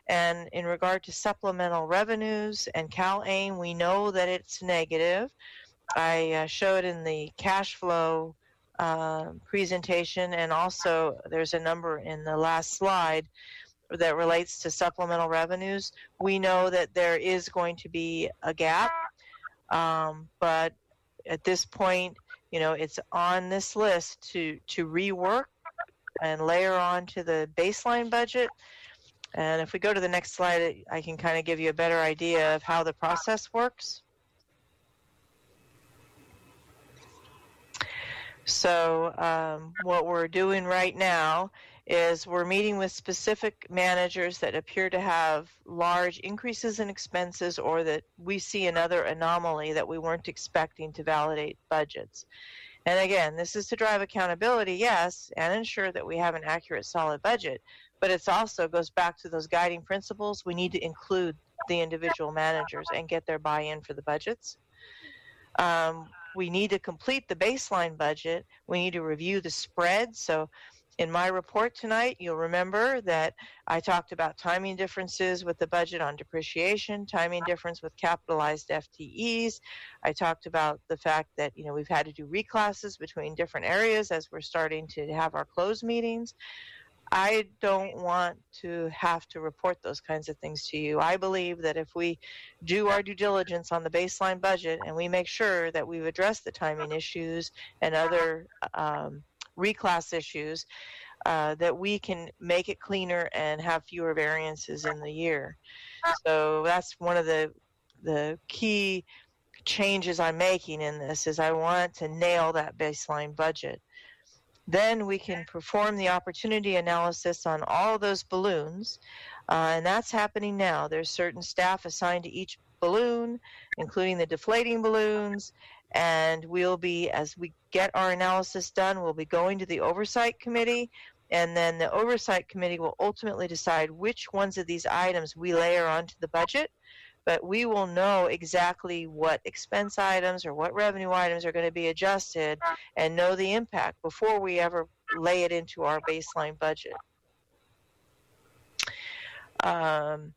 And in regard to supplemental revenues and CalAIM, we know that it's negative. I uh, showed in the cash flow uh, presentation, and also there's a number in the last slide that relates to supplemental revenues. We know that there is going to be a gap, um, but at this point, you know, it's on this list to to rework and layer on to the baseline budget. And if we go to the next slide, I can kind of give you a better idea of how the process works. So, um, what we're doing right now is we're meeting with specific managers that appear to have large increases in expenses or that we see another anomaly that we weren't expecting to validate budgets. And again, this is to drive accountability, yes, and ensure that we have an accurate, solid budget. But it also goes back to those guiding principles. We need to include the individual managers and get their buy in for the budgets. Um, we need to complete the baseline budget. We need to review the spread. So, in my report tonight, you'll remember that I talked about timing differences with the budget on depreciation, timing difference with capitalized FTEs. I talked about the fact that you know we've had to do reclasses between different areas as we're starting to have our close meetings. I don't want to have to report those kinds of things to you. I believe that if we do our due diligence on the baseline budget and we make sure that we've addressed the timing issues and other um, reclass issues, uh, that we can make it cleaner and have fewer variances in the year. So that's one of the the key changes I'm making in this is I want to nail that baseline budget. Then we can perform the opportunity analysis on all those balloons, uh, and that's happening now. There's certain staff assigned to each balloon, including the deflating balloons, and we'll be, as we get our analysis done, we'll be going to the oversight committee, and then the oversight committee will ultimately decide which ones of these items we layer onto the budget but we will know exactly what expense items or what revenue items are going to be adjusted and know the impact before we ever lay it into our baseline budget. Um,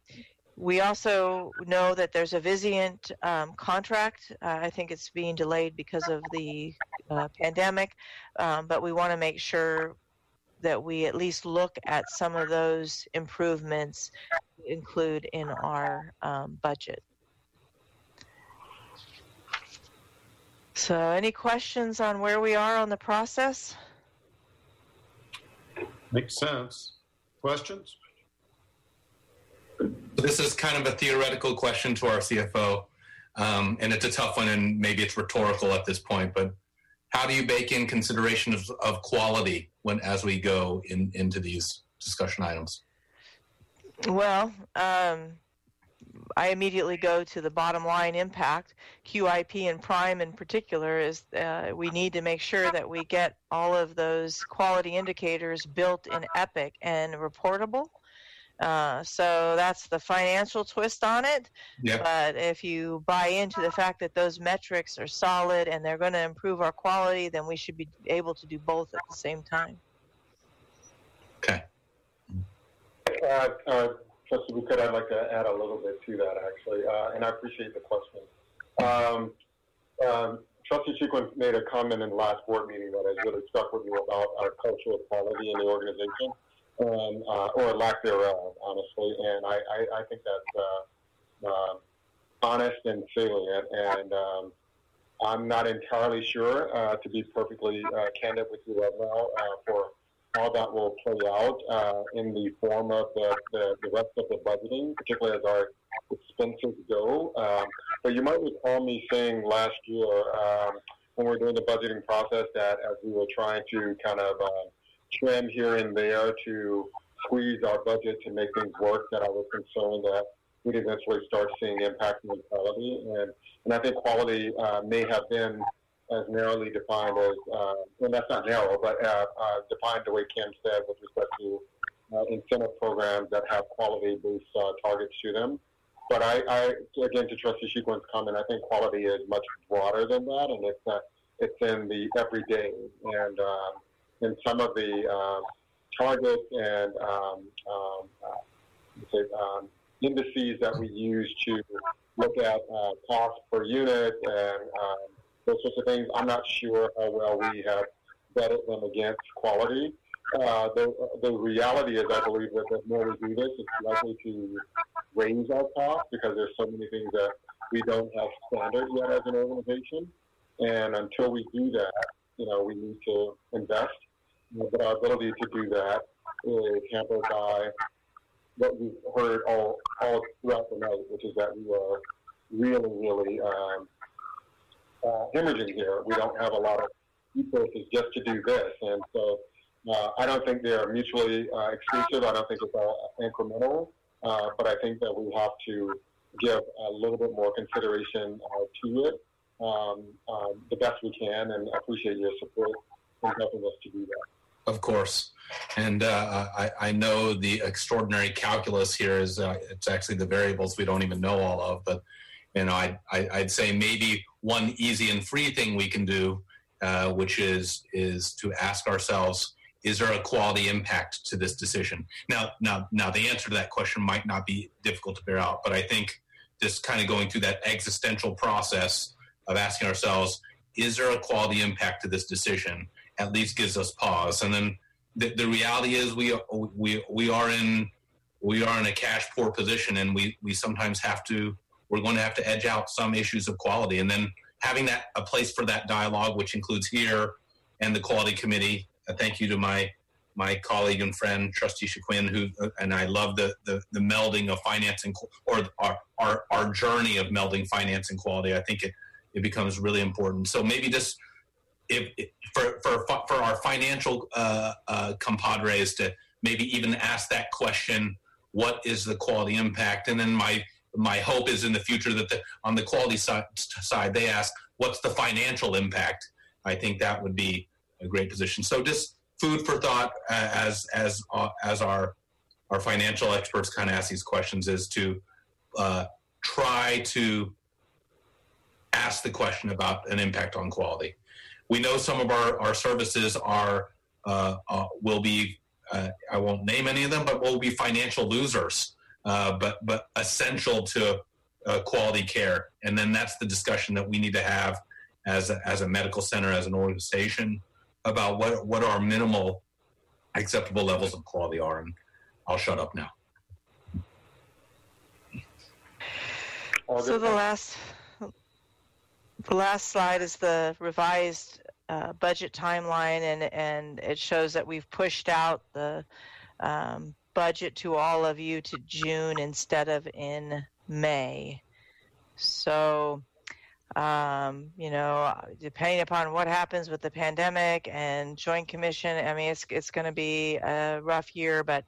we also know that there's a Vizient um, contract. Uh, I think it's being delayed because of the uh, pandemic, um, but we want to make sure that we at least look at some of those improvements include in our um, budget. So, any questions on where we are on the process? Makes sense. Questions? This is kind of a theoretical question to our CFO, um, and it's a tough one, and maybe it's rhetorical at this point. But how do you bake in consideration of, of quality when as we go in, into these discussion items? Well, um, I immediately go to the bottom line impact. QIP and Prime in particular is uh, we need to make sure that we get all of those quality indicators built in Epic and reportable. Uh, so that's the financial twist on it. Yep. But if you buy into the fact that those metrics are solid and they're going to improve our quality, then we should be able to do both at the same time. Okay. Uh, uh, Trustee Bhuket, I'd like to add a little bit to that, actually, uh, and I appreciate the question. Um, um, Trustee Chiquin made a comment in the last board meeting that has really stuck with me about our cultural quality in the organization, and, uh, or lack thereof, honestly. And I, I, I think that's uh, uh, honest and salient. And um, I'm not entirely sure, uh, to be perfectly uh, candid with you right now, uh, for how that will play out uh, in the form of the, the, the, rest of the budgeting, particularly as our expenses go. Um, but you might recall me saying last year um, when we were doing the budgeting process that as we were trying to kind of uh, trim here and there to squeeze our budget to make things work, that I was concerned that we'd eventually start seeing impact on quality. And, and I think quality uh, may have been as narrowly defined as, uh, and that's not narrow, but uh, uh, defined the way Kim said with respect to uh, incentive programs that have quality-based uh, targets to them. But I, I, again, to Trustee Chiquin's comment, I think quality is much broader than that, and it's uh, it's in the everyday and um, in some of the um, targets and um, um, say, um, indices that we use to look at uh, cost per unit and those sorts of things. I'm not sure how well we have vetted them against quality. uh, the the reality is, I believe that the more we do this, it's likely to raise our costs because there's so many things that we don't have standard yet as an organization. And until we do that, you know, we need to invest. But our ability to do that is hampered by what we've heard all all throughout the night, which is that we are really, really um, uh, hemorrhaging here. We don't have a lot of resources just to do this, and so uh, I don't think they are mutually uh, exclusive. I don't think it's all incremental, uh, but I think that we have to give a little bit more consideration uh, to it um, um, the best we can, and appreciate your support in helping us to do that. Of course. And uh, I, I know the extraordinary calculus here is uh, it's actually the variables we don't even know all of. But you know, I, I'd say maybe one easy and free thing we can do, uh, which is is to ask ourselves, is there a quality impact to this decision? Now, now, now, the answer to that question might not be difficult to bear out, but I think just kind of going through that existential process of asking ourselves, is there a quality impact to this decision? At least gives us pause, and then the, the reality is we we we are in we are in a cash poor position, and we we sometimes have to we're going to have to edge out some issues of quality, and then having that a place for that dialogue, which includes here and the quality committee. Uh, thank you to my my colleague and friend Trustee Shaquin, who uh, and I love the, the the melding of finance and or our our our journey of melding finance and quality. I think it it becomes really important. So maybe just if, if for, for for our financial uh, uh, compadres to maybe even ask that question: What is the quality impact? And then my my hope is in the future that the, on the quality side, they ask, "What's the financial impact?" I think that would be a great position. So just food for thought as as uh, as our our financial experts kind of ask these questions is to uh, try to ask the question about an impact on quality. We know some of our, our services are uh, uh, will be uh, I won't name any of them, but will be financial losers, uh, but but essential to uh, quality care. And then that's the discussion that we need to have as a, as a medical center, as an organization, about what what our minimal acceptable levels of quality are. And I'll shut up now. So the last the last slide is the revised uh, budget timeline, and and it shows that we've pushed out the um, budget to all of you to June instead of in May. So, um, you know, depending upon what happens with the pandemic and Joint Commission, I mean, it's it's going to be a rough year, but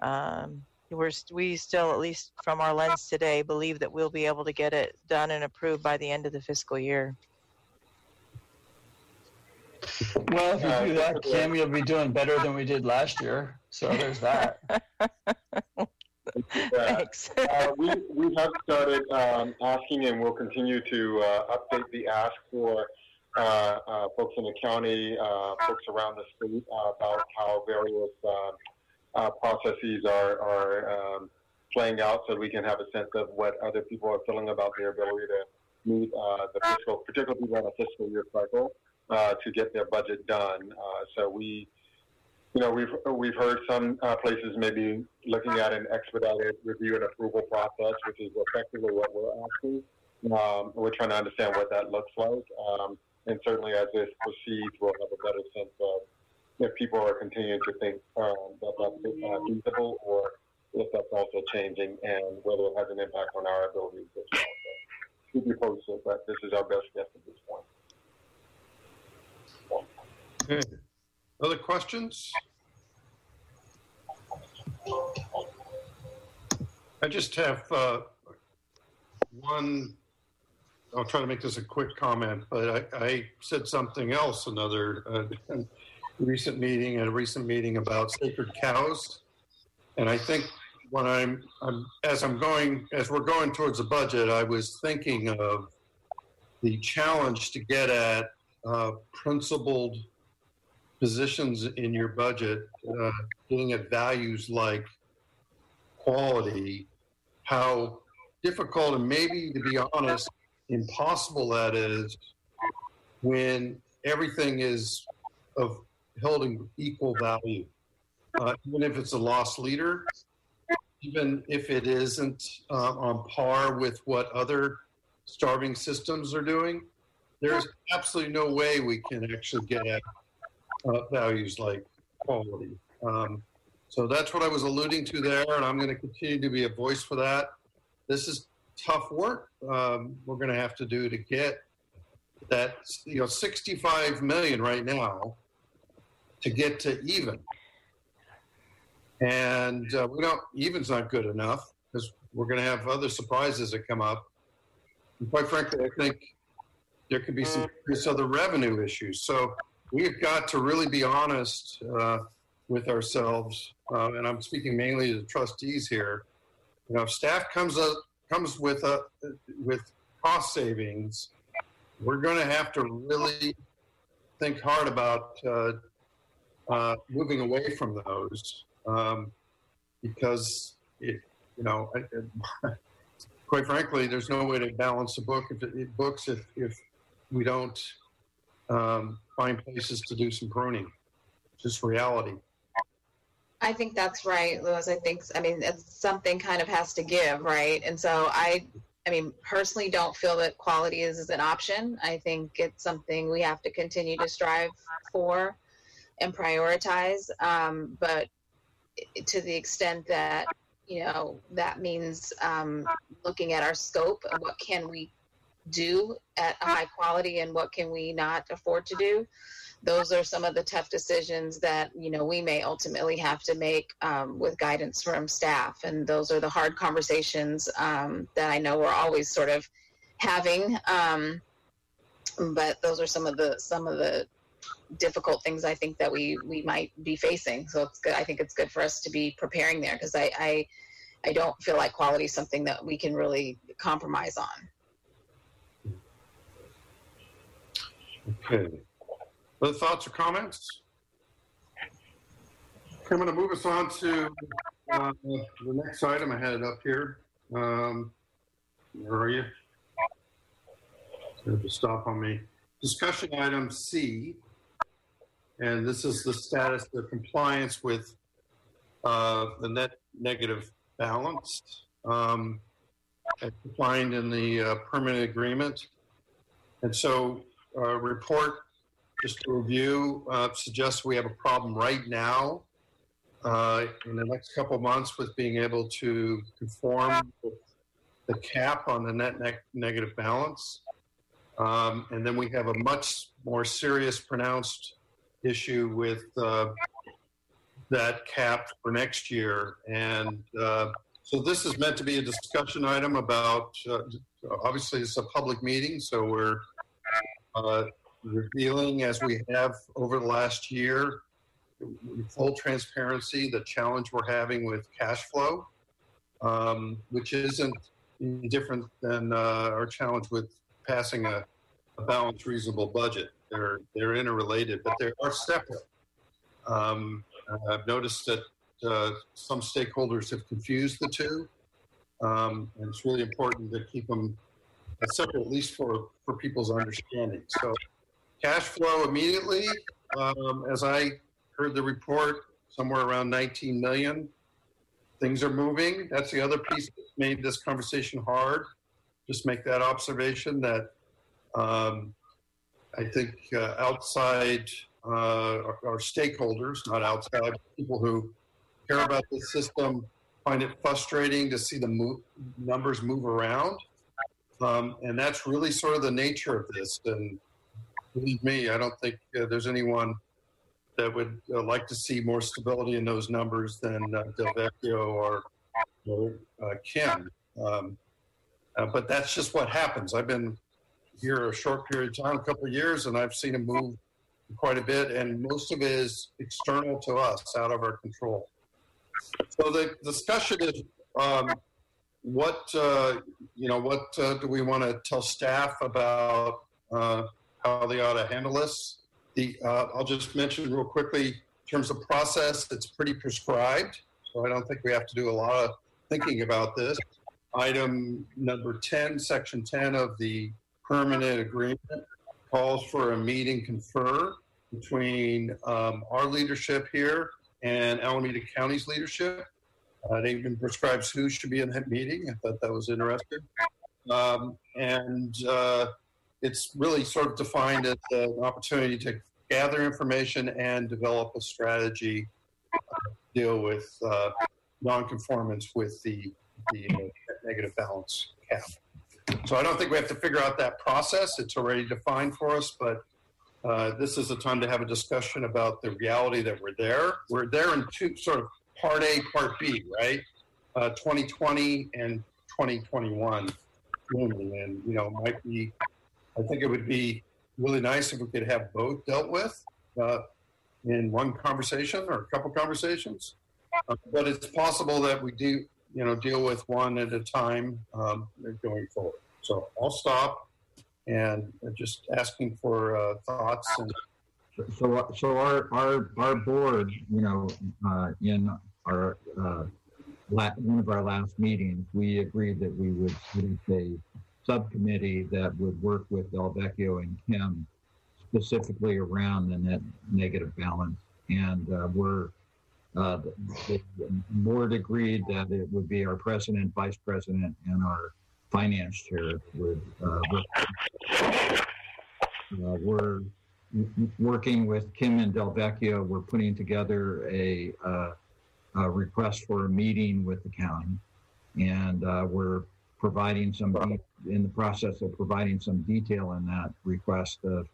um, we're we still, at least from our lens today, believe that we'll be able to get it done and approved by the end of the fiscal year. Well, if you Uh, do that, Kim, you'll be doing better than we did last year. So there's that. Thanks. uh, we, we have started um, asking and we'll continue to uh, update the ask for uh, uh, folks in the county, uh, folks around the state uh, about how various uh, processes are, are um, playing out so we can have a sense of what other people are feeling about their ability to meet uh, the fiscal, particularly people on a fiscal year cycle, uh, to get their budget done. Uh, so we, you know, we've we've heard some uh, places maybe looking at an expedited review and approval process, which is effectively what we're asking. Um, we're trying to understand what that looks like, um, and certainly as this proceeds, we'll have a better sense of if people are continuing to think um, that that's feasible or if that's also changing and whether it has an impact on our abilities as well. So keep you posted, but this is our best guess at this point. Okay. Other questions? I just have uh, one. I'll try to make this a quick comment, but I, I said something else another uh, recent meeting at a recent meeting about sacred cows, and I think when I'm, I'm as I'm going as we're going towards the budget, I was thinking of the challenge to get at uh, principled positions in your budget, uh, at values like quality, how difficult and maybe, to be honest, impossible that is when everything is of held in equal value. uh, even if it's a loss leader, even if it isn't uh, on par with what other starving systems are doing, there's absolutely no way we can actually get at uh, values like quality. Um, so that's what I was alluding to there, and I'm going to continue to be a voice for that. This is tough work um, we're going to have to do to get that, you know, 65 million right now to get to even. And uh, we don't, even's not good enough because we're going to have other surprises that come up. And quite frankly, I think there could be some other revenue issues. So we've got to really be honest uh, with ourselves. Uh, and I'm speaking mainly to the trustees here. You know, if staff comes up comes with a with cost savings, we're going to have to really think hard about uh, uh, moving away from those um, because it, you know, I, quite frankly, there's no way to balance a book if it, it books if if we don't um, find places to do some pruning. Just reality. I think that's right, Louis. I think, I mean, it's something kind of has to give, right? And so I, I mean, personally don't feel that quality is, is an option. I think it's something we have to continue to strive for and prioritize. Um, but to the extent that, you know, that means um, looking at our scope and what can we do at a high quality and what can we not afford to do those are some of the tough decisions that you know we may ultimately have to make um, with guidance from staff and those are the hard conversations um, that i know we're always sort of having um, but those are some of the some of the difficult things i think that we we might be facing so it's good i think it's good for us to be preparing there because I, I i don't feel like quality is something that we can really compromise on Okay. Other thoughts or comments? I'm going to move us on to uh, the next item. I had it up here. Um, where are you? Have to stop on me. Discussion item C, and this is the status of compliance with uh, the net negative balance um, as defined in the uh, permanent agreement. And so, uh, report just to review, uh, suggests we have a problem right now uh, in the next couple months with being able to conform with the cap on the net neg- negative balance. Um, and then we have a much more serious, pronounced issue with uh, that cap for next year. And uh, so this is meant to be a discussion item about, uh, obviously, it's a public meeting, so we're uh, revealing as we have over the last year, full transparency, the challenge we're having with cash flow, um, which isn't different than uh, our challenge with passing a, a, balanced, reasonable budget. They're they're interrelated, but they are separate. Um, I've noticed that uh, some stakeholders have confused the two, um, and it's really important to keep them separate, at least for for people's understanding. So cash flow immediately, um, as I heard the report, somewhere around 19 million. Things are moving. That's the other piece that made this conversation hard. Just make that observation that um, I think uh, outside uh, our, stakeholders, not outside people who care about the system, find it frustrating to see the numbers move around. Um, and that's really sort of the nature of this. And believe me, I don't think uh, there's anyone that would uh, like to see more stability in those numbers than uh, Delvecchio or, or uh, Kim. Um, uh, but that's just what happens. I've been here a short period of time, a couple of years, and I've seen him move quite a bit, and most of it is external to us, out of our control. So the discussion is um, what uh, you know. What uh, do we want to tell staff about uh, how they ought to handle this. The, uh, I'll just mention real quickly in terms of process, it's pretty prescribed. So I don't think we have to do a lot of thinking about this. Item number 10, section 10 of the permanent agreement calls for a meeting confer between um, our leadership here and Alameda County's leadership. Uh, it even prescribes who should be in that meeting. I thought that was interesting. Um, and uh, it's really sort of defined as an opportunity to gather information and develop a strategy to deal with uh, nonconformance with the, the uh, negative balance cap. So I don't think we have to figure out that process. It's already defined for us, but uh, this is a time to have a discussion about the reality that we're there. We're there in two sort of part A, part B, right? Uh, 2020 and 2021 and you know, might be. I think it would be really nice if we could have both dealt with uh, in one conversation or a couple conversations. Uh, but it's possible that we do, you know, deal with one at a time um, going forward. So I'll stop and just asking for uh, thoughts and So, so our, our, our board, you know, uh, in our, uh, la- one of our last meetings, we agreed that we would put a subcommittee that would work with Delvecchio and Kim specifically around the net negative balance. And, uh, we're, uh, the board agreed that it would be our president, vice president, and our finance chair would, uh. Uh, we're working with Kim and Delvecchio. We're putting together a, uh, a request for a meeting with the county. And, uh, we're providing some, de- in the process of providing some detail in that request of,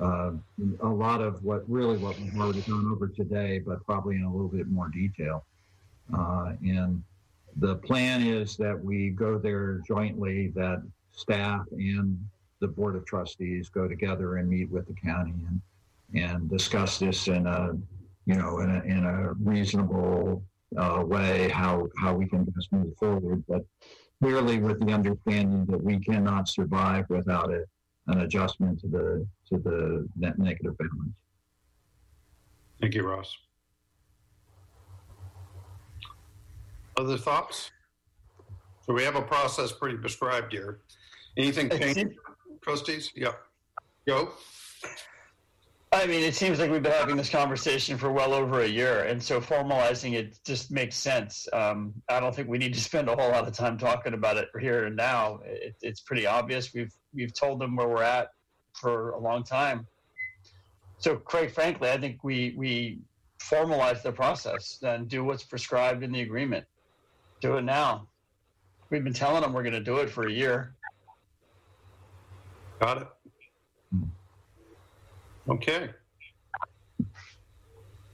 uh, a lot of what really what we've already gone over today, but probably in a little bit more detail. Uh, and the plan is that we go there jointly, that staff and the board of trustees go together and meet with the county and and discuss this in a you know in a, in a reasonable uh, way how how we can move forward but clearly with the understanding that we cannot survive without a, an adjustment to the to the net negative balance Thank you, Ross. Other thoughts? So we have a process pretty prescribed here. Anything change, trustees? Yeah. Go. I mean, it seems like we've been having this conversation for well over a year, and so formalizing it just makes sense. Um, I don't think we need to spend a whole lot of time talking about it here and now. It, it's pretty obvious. We've we've told them where we're at for a long time. So, quite frankly, I think we we formalize the process and do what's prescribed in the agreement. Do it now. We've been telling them we're going to do it for a year. Got it. Okay.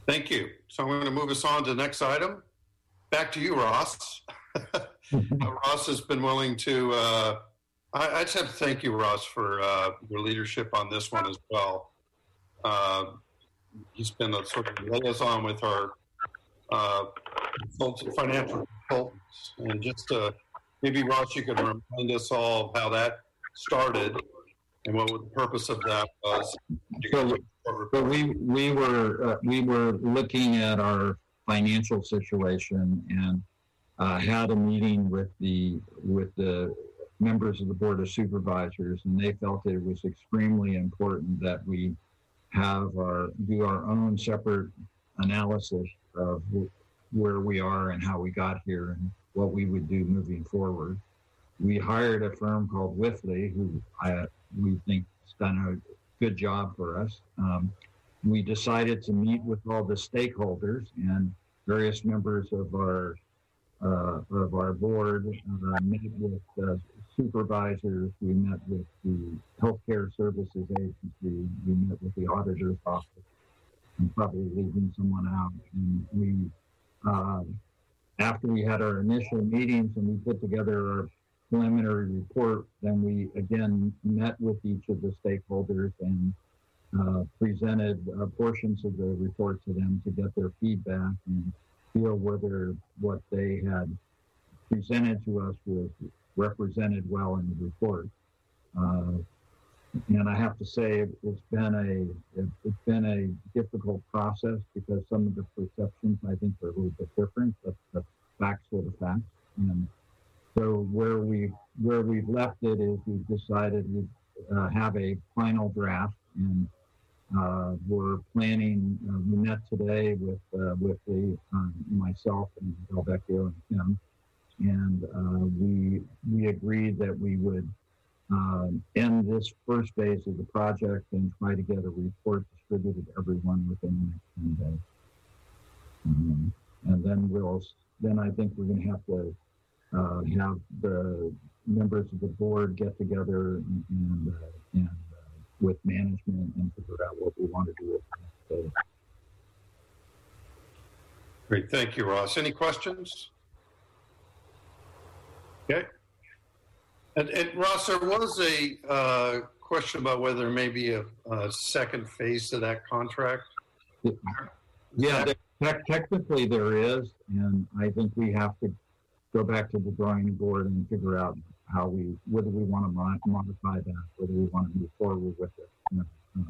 Thank you. So I'm going to move us on to the next item. Back to you, Ross. Uh, Ross has been willing to. Uh, I, I just have to thank you, Ross, for uh, your leadership on this one as well. Uh, he's been a sort of liaison with our uh, financial consultants, and just uh, maybe Ross, you could remind us all of how that started and what the purpose of that was. So we we were uh, we were looking at our financial situation and uh, had a meeting with the with the members of the board of supervisors, and they felt it was extremely important that we have our do our own separate analysis of where we are and how we got here and what we would do moving forward. We hired a firm called Wipfli, who I, we think has done a good job for us. Um, we decided to meet with all the stakeholders and various members of our uh, of our board. Uh, met with uh, supervisors. We met with the healthcare services agency. We met with the auditor's office. I'm probably leaving someone out. And we, uh, after we had our initial meetings and we put together our preliminary report, then we again met with each of the stakeholders and uh, presented uh, portions of the report to them to get their feedback and feel whether what they had presented to us was represented well in the report. Uh, and I have to say, it's been a it, it's been a difficult process because some of the perceptions I think are a little bit different, but the facts are the facts. And so where we where we've left it is we've decided we uh, have a final draft and uh, we're planning. Uh, we met today with uh, with the um, myself and Delvecchio and Tim, and uh, we we agreed that we would um, end this first phase of the project and try to get a report distributed to everyone within the next 10 days. Um, and then we'll, then I think we're going to have to uh, have the members of the board get together and, and, uh, and uh, with management and figure out what we want to do with the next phase. Great, thank you, Ross. Any questions? Okay. And, and Ross, there was a uh, question about whether there may be a, a second phase to that contract. Yeah, tec- technically there is, and I think we have to go back to the drawing board and figure out how we, whether we want to mod- modify that, whether we want to move forward with it. you know,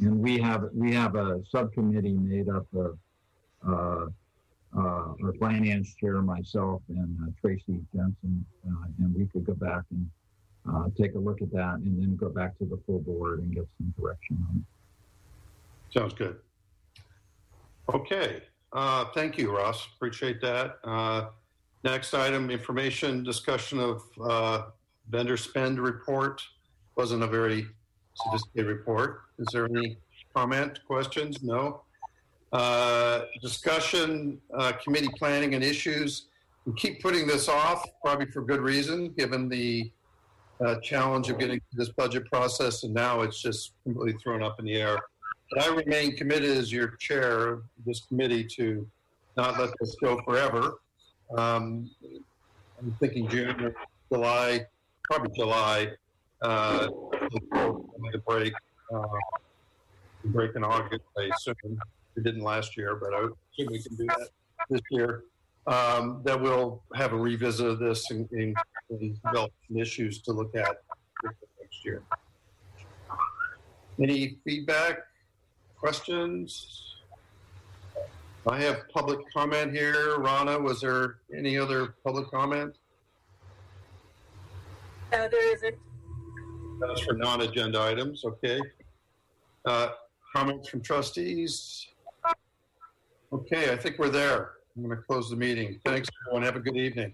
And we have, we have a subcommittee made up of, uh, uh, our finance chair, myself, and uh, Tracy Jensen, uh, and we could go back and uh, take a look at that and then go back to the full board and get some direction on it. Sounds good. Okay, uh, thank you, Ross. Appreciate that. Uh, next item, information discussion of uh, vendor spend report. Wasn't a very sophisticated report. Is there any comment, questions? No. Uh, discussion, uh, committee planning and issues. We keep putting this off, probably for good reason, given the uh, challenge of getting this budget process, and now it's just completely thrown up in the air. But I remain committed as your chair of this committee to not let this go forever. Um, I'm thinking June or July, probably July, uh, a break. Uh, break in August, I assume. We didn't last year, but I think we can do that this year. Um, that we'll have a revisit of this and, and, and develop some issues to look at next year. Any feedback, questions? I have public comment here. Rana, was there any other public comment? No, there isn't. That's for non-agenda items, okay. Uh, Comments from trustees? Okay, I think we're there. I'm going to close the meeting. Thanks, everyone. Have a good evening.